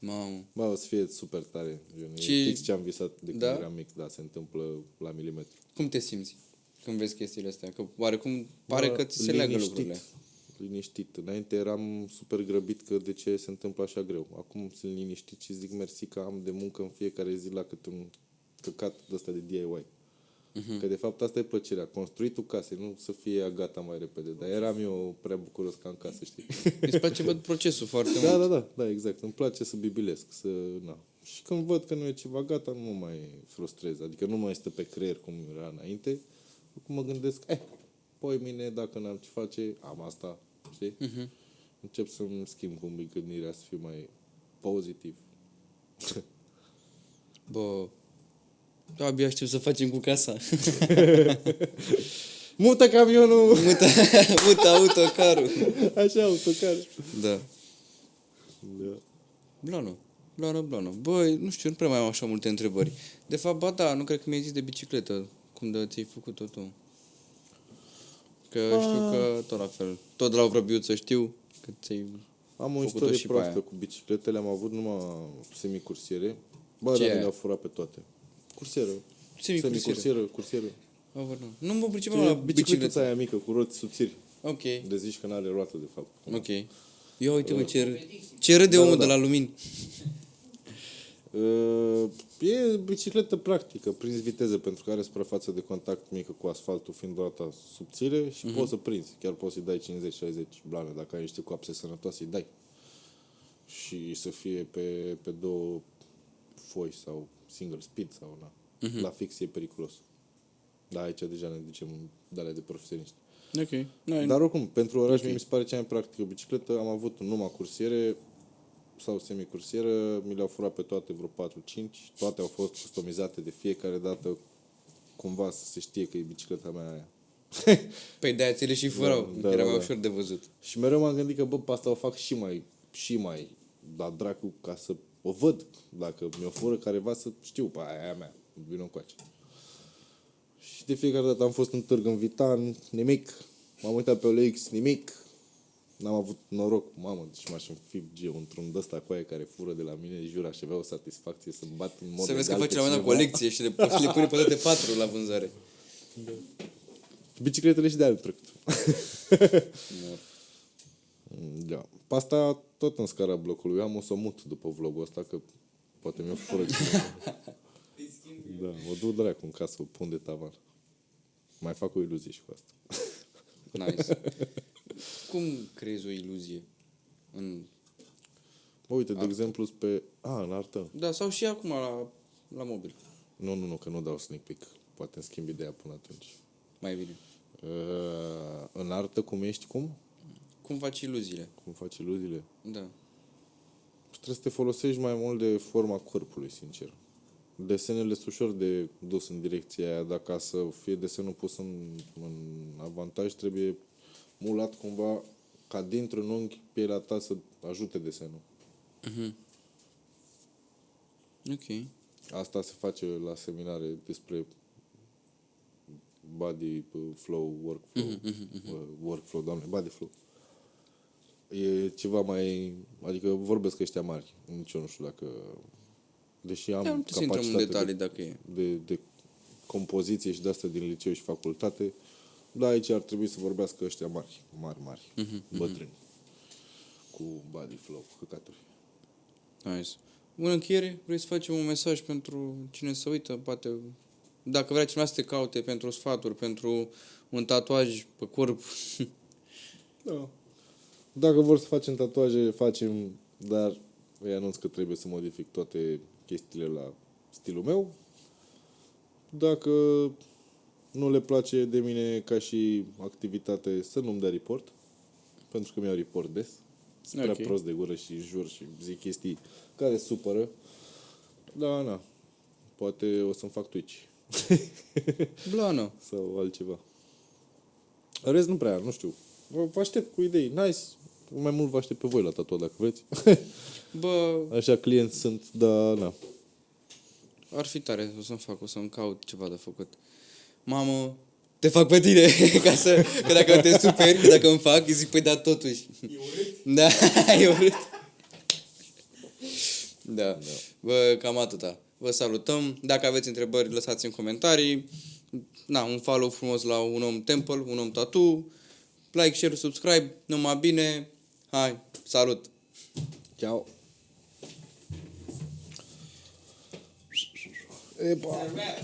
Mamă. Bă, o să fie super tare. Gen, Ce- E fix ce am visat de când Da? eram mic, da, se întâmplă la milimetru. Cum te simți când vezi chestiile astea? Că oarecum pare Bă, că ți se leagă liniștit, lucrurile. Liniștit. Înainte eram super grăbit că de ce se întâmplă așa greu. Acum sunt liniștit și zic mersi că am de muncă în fiecare zi la cât un căcat de ăsta de DIY. Mhm. Că de fapt asta e plăcerea. Construitul casei, nu să fie ea gata mai repede. Dar eram eu prea bucuros ca în casă, știi? Îți place, văd, procesul foarte Da, mult. da, da, da, exact. Îmi place să bibilesc, să, na. Și când văd că nu e ceva gata, nu mă mai frustrez. Adică nu mai stă pe creier cum era înainte. Acum mă gândesc, eh, poi mine, dacă n-am ce face, am asta, știi? Mhm. Încep să-mi schimb un pic gândirea, să fiu mai pozitiv. Bă, da, abia știu să facem cu casa. Mută camionul! mută, mută autocarul. Așa, autocar. Da. Da. Blană. Blană, blană. Băi, nu știu, nu prea mai am așa multe întrebări. De fapt, ba da, nu cred că mi-ai zis de bicicletă. Cum de ți-ai făcut-o tu? Că știu că tot la fel. Tot de la o vrăbiuță știu că ți-ai... Am o Făcut-o istorie și pe proastă aia. cu bicicletele, am avut numai semicursiere. Bă, Ce dar e? mi le-au furat pe toate. Cursieră. Semicursiere. Semicursieră, cursieră. Oh, nu. Nu mă pricepeam Ce la bicicleta bicicletă. aia mică cu roți subțiri. Ok, De zici că n-are roată, de fapt. ok. Ia uite, mă, ce, râ- ce râde Da, omul da, de da. la lumini. Uh, e bicicletă practică, prinzi viteză pentru că are suprafață de contact mică cu asfaltul, fiind roata subțire și poți să prinzi. Chiar poți să-i dai 50-60 blană, dacă ai niște coapse sănătoase, îi dai. Și să fie pe, pe două foi sau single speed sau na. La fix e periculos. Da, aici deja ne ducem de alea de profesioniști. Ok. Noi, Dar oricum, pentru oraș mie mi se pare cea mai practică bicicletă. Am avut numai cursiere sau semicursieră, mi le-au furat pe toate vreo 4-5. Toate au fost customizate de fiecare dată cumva să se știe că e bicicleta mea aia. Păi de-aia ți le și furau. Da, da, Era da, mai da. ușor de văzut. Și mereu m-am gândit că, bă, pe asta o fac și mai, și mai, da dracu, ca să o văd. Dacă mi-o fură careva să știu, pe aia e a mea, vină încoace. Și de fiecare dată am fost în târg în Vitan, nimic. M-am uitat pe OLX, nimic. N-am avut noroc, mamă, deci m-aș înfige într-un ăsta cu aia care fură de la mine, jur, aș avea o satisfacție să-mi bat în mod Să vezi că egal face pe la un moment dat cineva. colecție și le, și le pune pe toate patru la vânzare. Bicicletele și de anul trecut. Da. Pe asta tot în scara blocului. Am o să o mut după vlogul ăsta, că poate mi-o fură cineva. Da, mă duc dracu în casă, o pun de tavan. Mai fac o iluzie și cu asta. Nice. Cum creezi o iluzie? În... Bă, uite, de exemplu, pe... A, în artă. Da, sau și acum la, la mobil. Nu, nu, nu, că nu dau sneak peek. Poate îmi schimb ideea până atunci. Mai bine. Uh, în artă, cum ești, cum? Cum faci iluziile? Cum faci iluziile? Da. Trebuie să te folosești mai mult de forma corpului, sincer. Desenele sunt ușor de dus în direcția aia, dar ca să fie desenul pus în, în avantaj, trebuie mulat cumva ca dintr-un unghi pielea ta să ajute desenul. Ok. Asta se face la seminare despre body uh, flow, workflow, uh, workflow, doamne, body flow. E ceva mai, adică vorbesc ăștia mari, nici eu nu știu dacă, deși am Da, nu trebuie să intrăm în capacitate detalii de, dacă e. de, de compoziție și de asta din liceu și facultate, da, aici ar trebui să vorbească ăștia mari, mari, mari, bătrâni, cu body flow, cu căcaturi. Nice. În încheiere, vrei să facem un mesaj pentru cine se uită, poate dacă vrea cineva să te caute pentru sfaturi, pentru un tatuaj pe corp. Da. Dacă vor să facem tatuaje, facem, dar îi anunț că trebuie să modific toate chestiile la stilul meu. Dacă nu le place de mine ca și activitate, să nu-mi dea report. Pentru că mi-au report des. Sunt prea Ok. prost de gură și jur și zic chestii care supără. Da, na. Poate o să-mi fac Twitch. Blană. sau altceva. În rest, nu prea, nu știu. Vă vă aștept cu idei. Nice. Mai mult vă aștept pe voi la tatuat, dacă vreți. Bă, Așa clienți sunt, dar na. ar fi tare, o să-mi fac, o să-mi caut ceva de făcut. Mamă, te fac pe tine, ca să, că dacă te superi, că dacă îmi fac, îi zic, păi da, totuși. E urât? Da, e urât. Da. Bă, cam atâta. Vă salutăm. Dacă aveți întrebări, lăsați în comentarii. Na, un follow frumos la un om temple, un om tattoo. Like, share, subscribe. Numai bine. Hai, salut! Ciao. Epa. Rap.